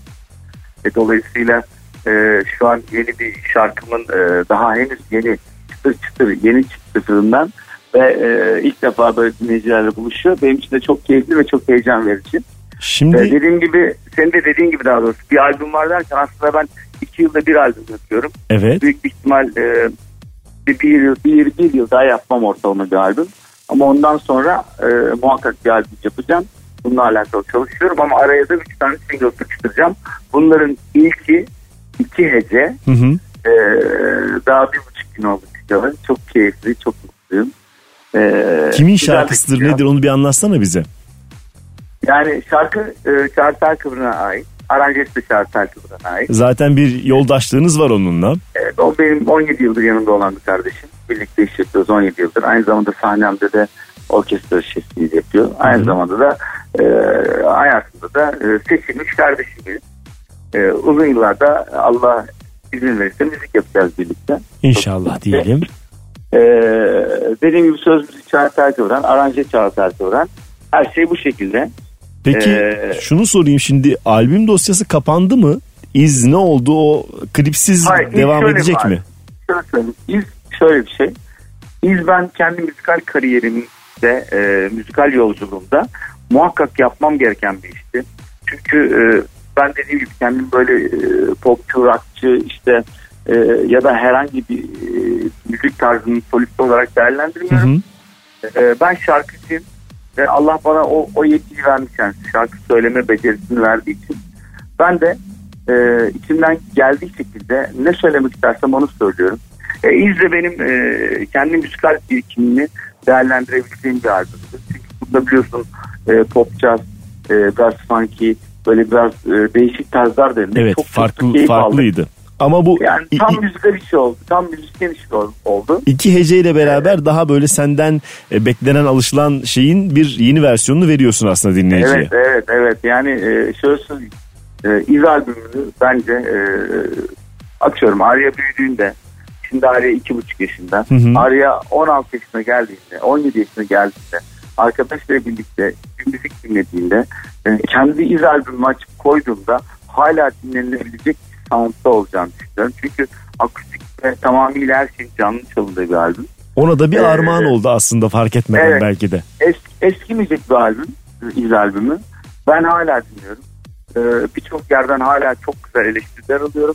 Ve dolayısıyla e, şu an yeni bir şarkımın e, daha henüz yeni çıtır çıtır yeni çıktı fırından ve e, ilk defa böyle dinleyicilerle buluşuyor. Benim için de çok keyifli ve çok heyecan verici. Şimdi Ee, dediğim gibi senin de dediğin gibi daha doğrusu bir albüm var derken aslında ben iki yılda bir albüm yapıyorum. Evet. Büyük bir ihtimal e, bir, bir, bir, bir yıl daha yapmam ortalama bir albüm. Ama ondan sonra e, muhakkak bir albüm yapacağım. Bununla alakalı çalışıyorum ama araya da üç tane single sıkıştıracağım. Bunların ilki iki hece. Hı hı. E, daha bir buçuk gün oldu. Çok keyifli, çok mutluyum. E, Kimin şarkısıdır çıkıyor. nedir onu bir anlatsana bize. Yani şarkı e, Çağrı Kıvrı'na ait. Aranjesi de Çağrı Kıvrı'na ait. Zaten bir yoldaşlığınız var onunla. Evet, o benim 17 yıldır yanımda olan bir kardeşim. Birlikte iş yapıyoruz 17 yıldır. Aynı zamanda sahnemde de orkestra şefliği yapıyor. Aynı zamanda da e, hayatımda da e, seçilmiş kardeşim. E, uzun yıllarda Allah izin verirse müzik yapacağız birlikte. İnşallah diyelim. Ee, dediğim gibi söz müzik Çağatay Tören, aranje Çağatay Tören. Her şey bu şekilde. Peki Ee, şunu sorayım şimdi albüm dosyası kapandı mı? İz ne oldu o klipsiz Hayır, devam edecek var. mi? Şöyle söyleyeyim. İz şöyle bir şey. İz ben kendi müzikal kariyerimde, e, müzikal yolculuğumda muhakkak yapmam gereken bir işti. Çünkü e, ben dediğim gibi kendim böyle e, popçu, rockçı işte e, ya da herhangi bir e, müzik tarzının solisti olarak değerlendirmiyorum. E, ben şarkıcıyım ve Allah bana o, o yetkiyi vermiş yani şarkı söyleme becerisini verdiği için. Ben de e, içimden geldiği şekilde ne söylemek istersem onu söylüyorum. E, İz de benim e, kendi müzikal birikimimi değerlendirebileceğim bir albümdü. Çünkü burada biliyorsun e, pop jazz, e, biraz funky, böyle biraz e, değişik tarzlar denildi. Evet Çok çok farklı aldım. farklıydı. Ama bu Yani tam i- müzikal işi oldu. Tam müzisyen işi ol- oldu. iki heceyle beraber daha böyle senden e, beklenen alışılan şeyin bir yeni versiyonunu veriyorsun aslında dinleyiciye. Evet evet evet yani e, şöyle söyleyeyim. E, İz albümünü bence e, atıyorum Arya büyüdüğünde şimdi Arya iki buçuk yaşında. Hı hı. Arya 16 yaşına geldiğinde 17 yaşına geldiğinde arkadaşlarıyla birlikte bir müzik dinlediğinde e, kendi İz albümümü açıp koyduğumda hala dinlenilebilecek bir soundda olacağını düşünüyorum. Çünkü akustik ve tamamıyla her şeyin canlı çalındığı bir albüm. Ona da bir Ee, armağan oldu aslında fark etmeden evet. belki de. Es, eskimeyecek bir albüm, İz albümü. Ben hala dinliyorum. Ee, Birçok yerden hala çok güzel eleştiriler alıyorum.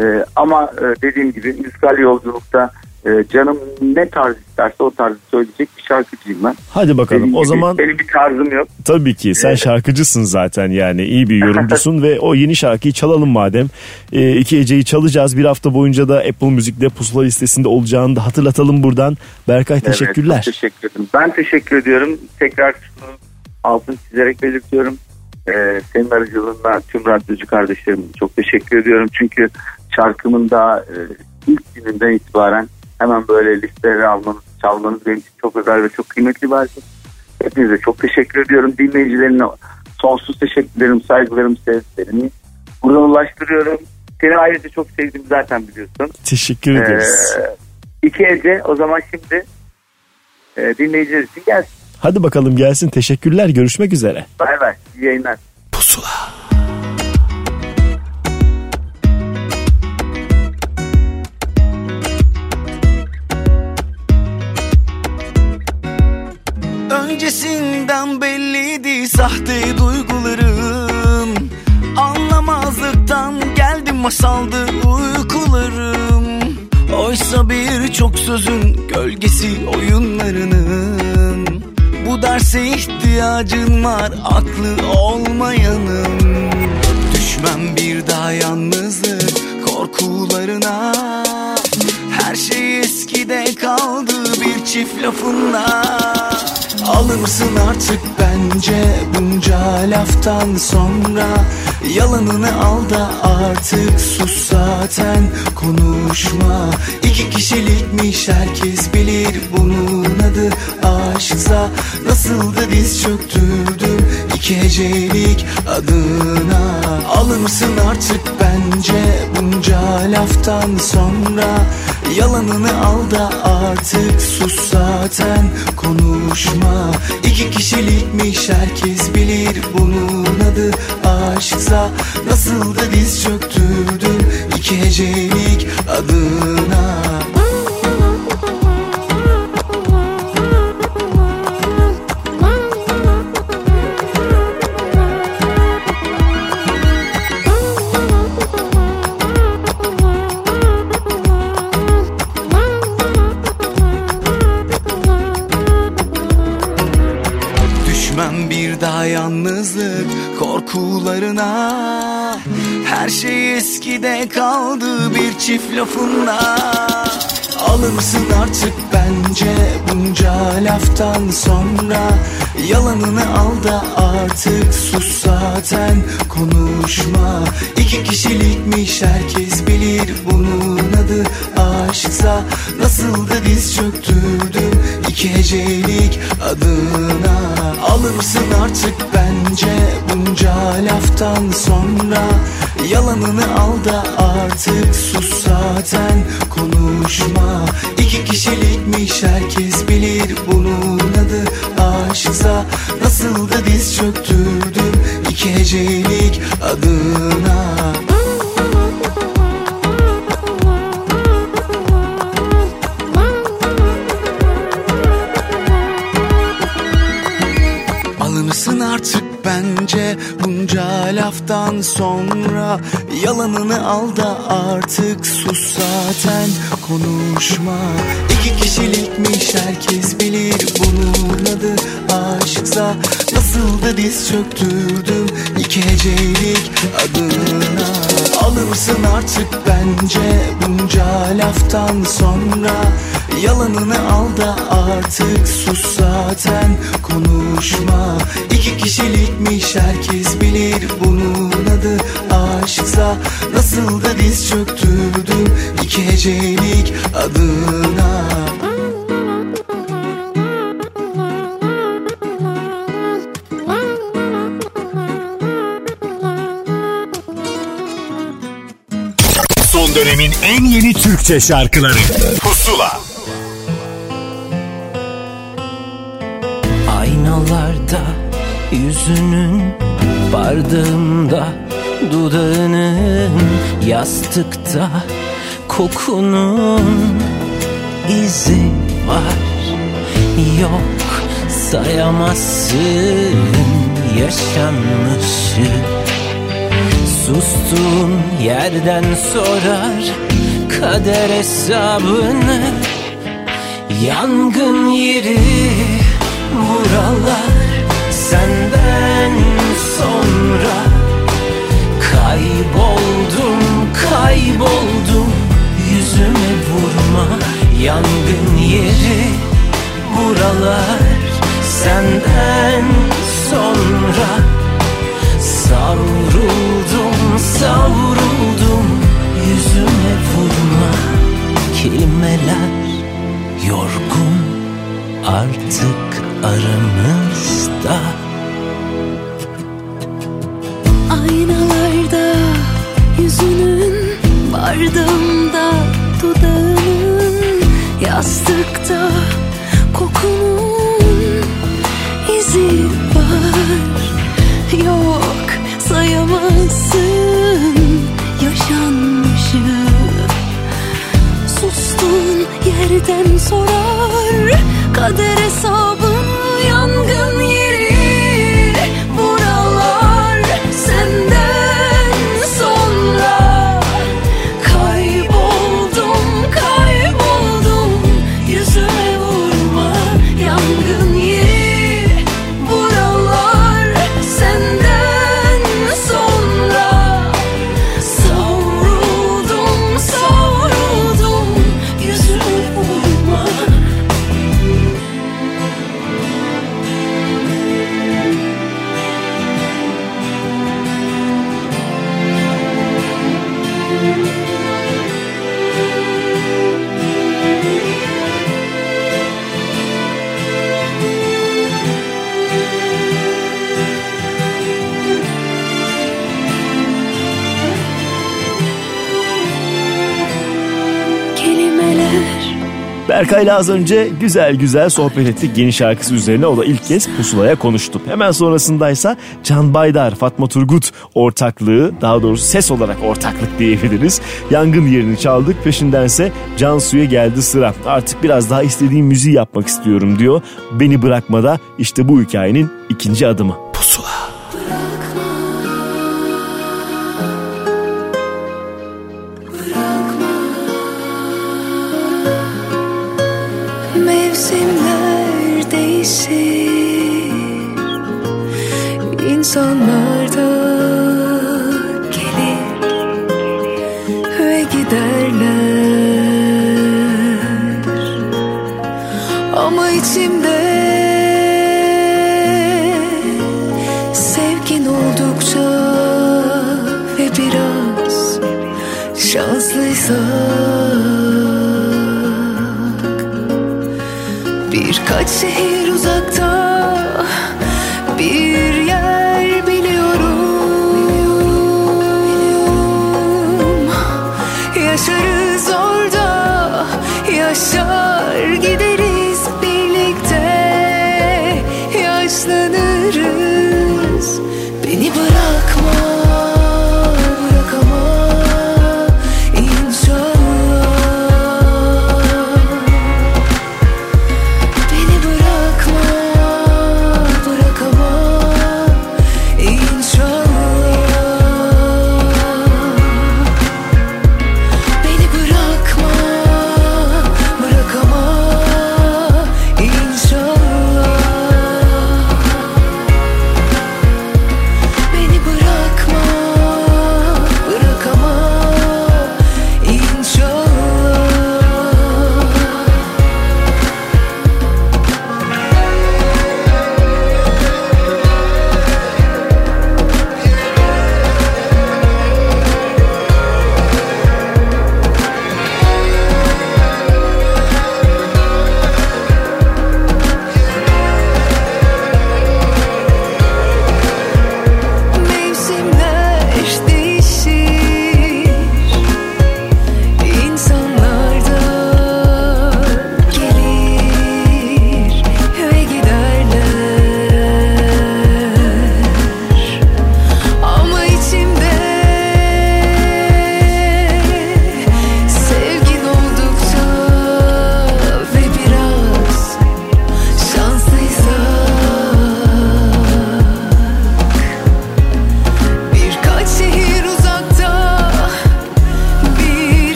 Ee, ama e, dediğim gibi müzikal yolculukta e, canım ne tarz isterse o tarzı söyleyecek bir şarkıcıyım ben. Hadi bakalım Dediğim o gibi zaman Benim bir tarzım yok. tabii ki sen şarkıcısın zaten yani iyi bir yorumcusun ve o yeni şarkıyı çalalım madem. E, iki heceyi çalacağız bir hafta boyunca da Apple Müzik'te pusula listesinde olacağını da hatırlatalım buradan. Berkay teşekkürler. Evet, teşekkür ederim. Ben teşekkür ediyorum. Tekrar şunu altın çizerek belirtiyorum. Ee, senin aracılığında tüm radyocu kardeşlerim çok teşekkür ediyorum. Çünkü şarkımın da e, ilk gününden itibaren hemen böyle listelere almanız, çalmanız benim için çok özel ve çok kıymetli bir albüm. Hepinize çok teşekkür ediyorum. Dinleyicilerine sonsuz teşekkürlerim, saygılarım, sevgilerimi buradan ulaştırıyorum. Seni ayrıca çok sevdim zaten biliyorsun. Teşekkür ederiz. Ee, iki ece o zaman şimdi e, dinleyiciler için gelsin. Hadi bakalım gelsin teşekkürler görüşmek üzere. Bay bay. İyi yayınlar. Öncesinden belliydi sahte duygularım. Anlamazlıktan geldi masaldı uykularım. Oysa birçok sözün gölgesi oyunlarının. Bu derse ihtiyacın var aklı olmayanın. Düşmem bir daha yalnızlık korkularına. Her şey eskide kaldı bir çift lafınla Alır mısın artık bence bunca laftan sonra? Yalanını al da artık sus zaten konuşma. İki kişilikmiş herkes bilir bunun adı aşksa. Nasıl da diz iki hecelik adına. Alır mısın artık bence bunca laftan sonra? Yalanını al da artık sus zaten konuşma İki kişilikmiş herkes bilir bunun adı. Aşksa Nasıl da diz çöktürdüm iki hecelik adına şey eskide kaldı bir çift lafınla Alır mısın artık bence bunca laftan sonra. Yalanını al da artık sus zaten konuşma. İki kişilikmiş herkes bilir bunun adı aşksa. Nasıl da diz çöktürdüm iki hecelik adına Alırsın artık bence? Bunca laftan sonra Yalanını al da artık sus zaten. Konuşma. İki kişilikmiş herkes bilir bunun adı. Aşksa Nasıl da diz çöktürdüm iki hecelik adına laftan sonra Yalanını al da artık sus zaten konuşma. İki kişilikmiş herkes bilir bunun adı aşksa Nasıl da diz çöktürdüm iki hecelik adına. Alırsın artık bence bunca laftan sonra. Yalanını al da artık sus zaten konuşma. İki kişilikmiş herkes bilir bunun adı aşksa. Nasıl da diz çöktürdüm iki hecelik adına Son dönemin en yeni Türkçe şarkıları. Pusula. Aynalarda yüzünün Bardağımda dudağının Yastıkta kokunun izi var. Yok sayamazsın yaşanmışı Sustuğun yerden sorar kader hesabını. Yangın yeri buralar senden sonra. Kayboldum kayboldum yüzüme vurma. Yangın yeri buralar senden sonra. Savruldum savruldum sorar Berkay'la az önce güzel güzel sohbet ettik yeni şarkısı üzerine. O da ilk kez pusulaya konuştu. Hemen sonrasındaysa Can Baydar, Fatma Turgut ortaklığı daha doğrusu ses olarak ortaklık diyebiliriz. Yangın yerini çaldık peşindense Cansu'ya geldi sıra. Artık biraz daha istediğim müziği yapmak istiyorum diyor. Beni bırakmada işte bu hikayenin ikinci adımı. Pusula.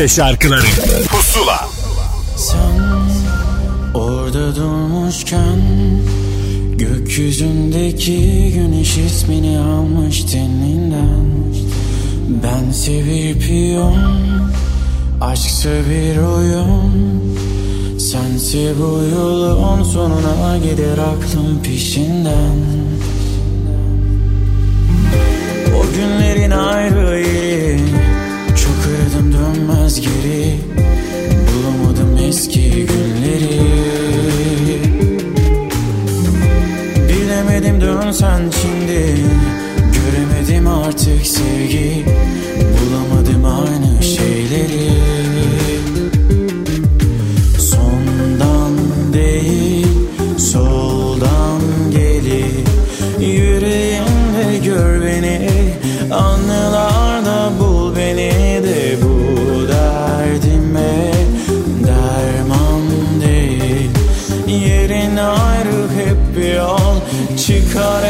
Türkçe şarkıları. Pusula. Sen orada durmuşken Gökyüzündeki güneş ismini almış deninden. Bense bir piyon Aşksa bir oyun Sense bu yolun sonuna gider aklım peşinden. gör beni. Anılarda bul beni de bu derdime. Derman değil Yerin ayrı hep bir yol. Çıkar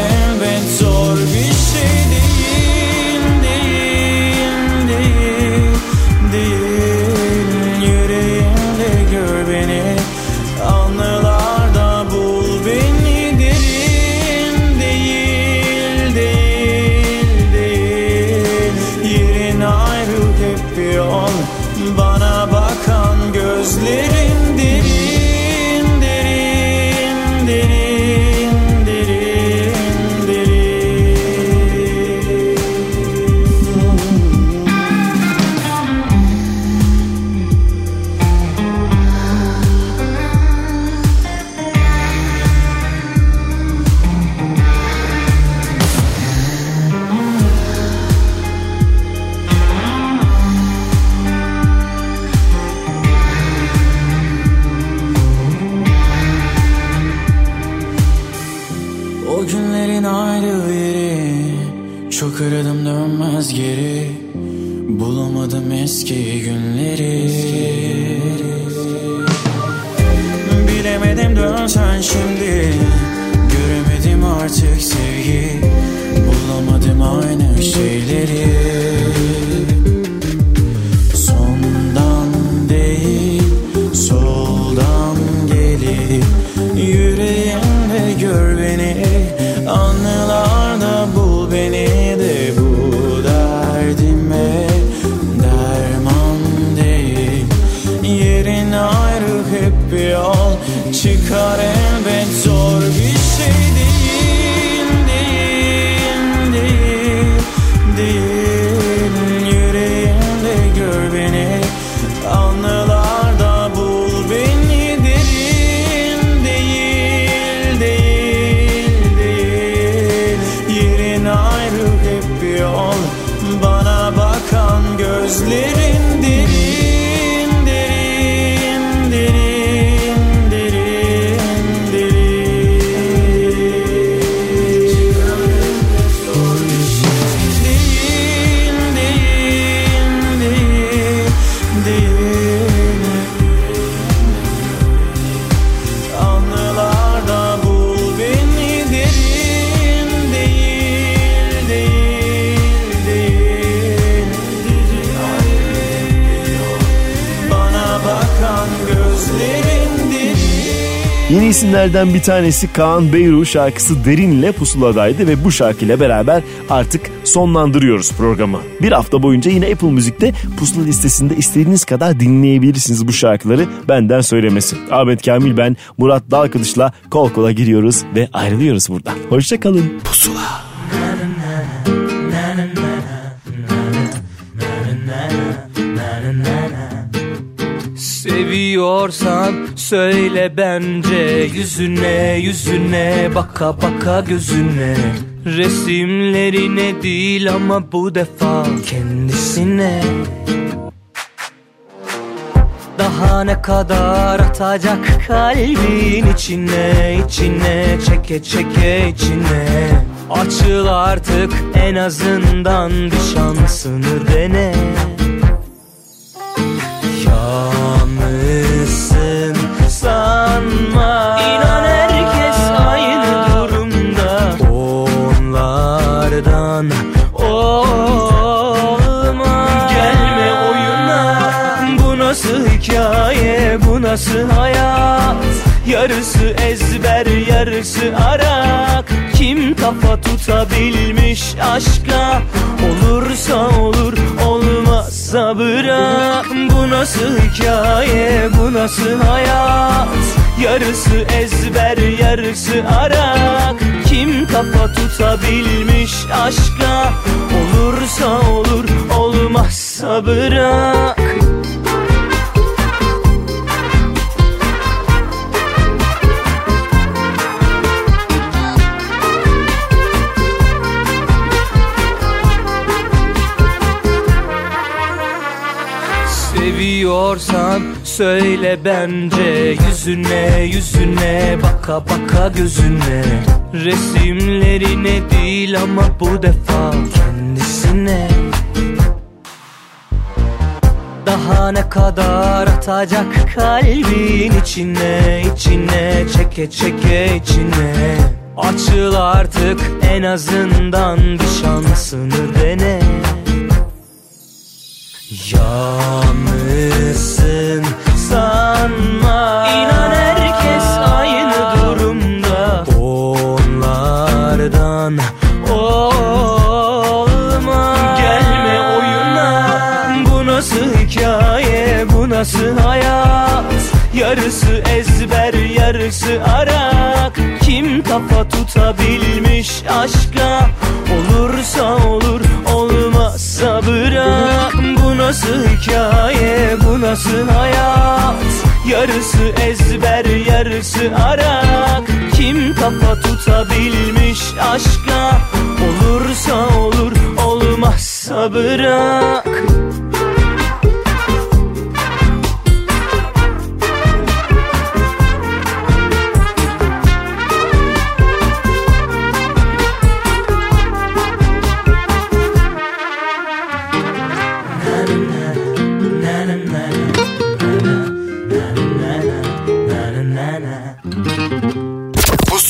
isimlerden bir tanesi Kaan Beyru şarkısı Derin ile Pusula'daydı ve bu şarkıyla beraber artık sonlandırıyoruz programı. Bir hafta boyunca yine Apple Müzik'te Pusula listesinde istediğiniz kadar dinleyebilirsiniz bu şarkıları benden söylemesi. Ahmet Kamil ben Murat Dalkılıç'la kol kola giriyoruz ve ayrılıyoruz buradan. Hoşçakalın. Pusula. Seviyorsan söyle bence Yüzüne yüzüne baka baka gözüne. Resimlerine değil ama bu defa kendisine. Daha ne kadar atacak kalbin içine içine çeke çeke içine. Açıl artık en azından bir şansını dene hikaye bu nasıl hayat. Yarısı ezber yarısı arak. Kim kafa tutabilmiş aşka Olursa olur olmazsa bırak. Bu nasıl hikaye bu nasıl hayat? Yarısı ezber yarısı arak. Kim kafa tutabilmiş aşka Olursa olur olmazsa bırak Seviyorsan söyle bence. Yüzüne yüzüne baka baka gözüne. Resimlerine değil ama bu defa kendisine. Daha ne kadar atacak kalbin içine içine çeke çeke içine. Açıl artık en azından bir şansını dene Yalnızsın sanma. İnan herkes aynı durumda. Onlardan olma. Gelme oyuna. Bu nasıl hikaye? Bu nasıl hayat? Yarısı ezber yarısı arak. Kim kafa tutabilmiş aşka? Olursa olur olmazsa bırak Bu nasıl hikaye bu nasıl hayat? Yarısı ezber yarısı arak. Kim kafa tutabilmiş aşka? Olursa olur olmazsa bırak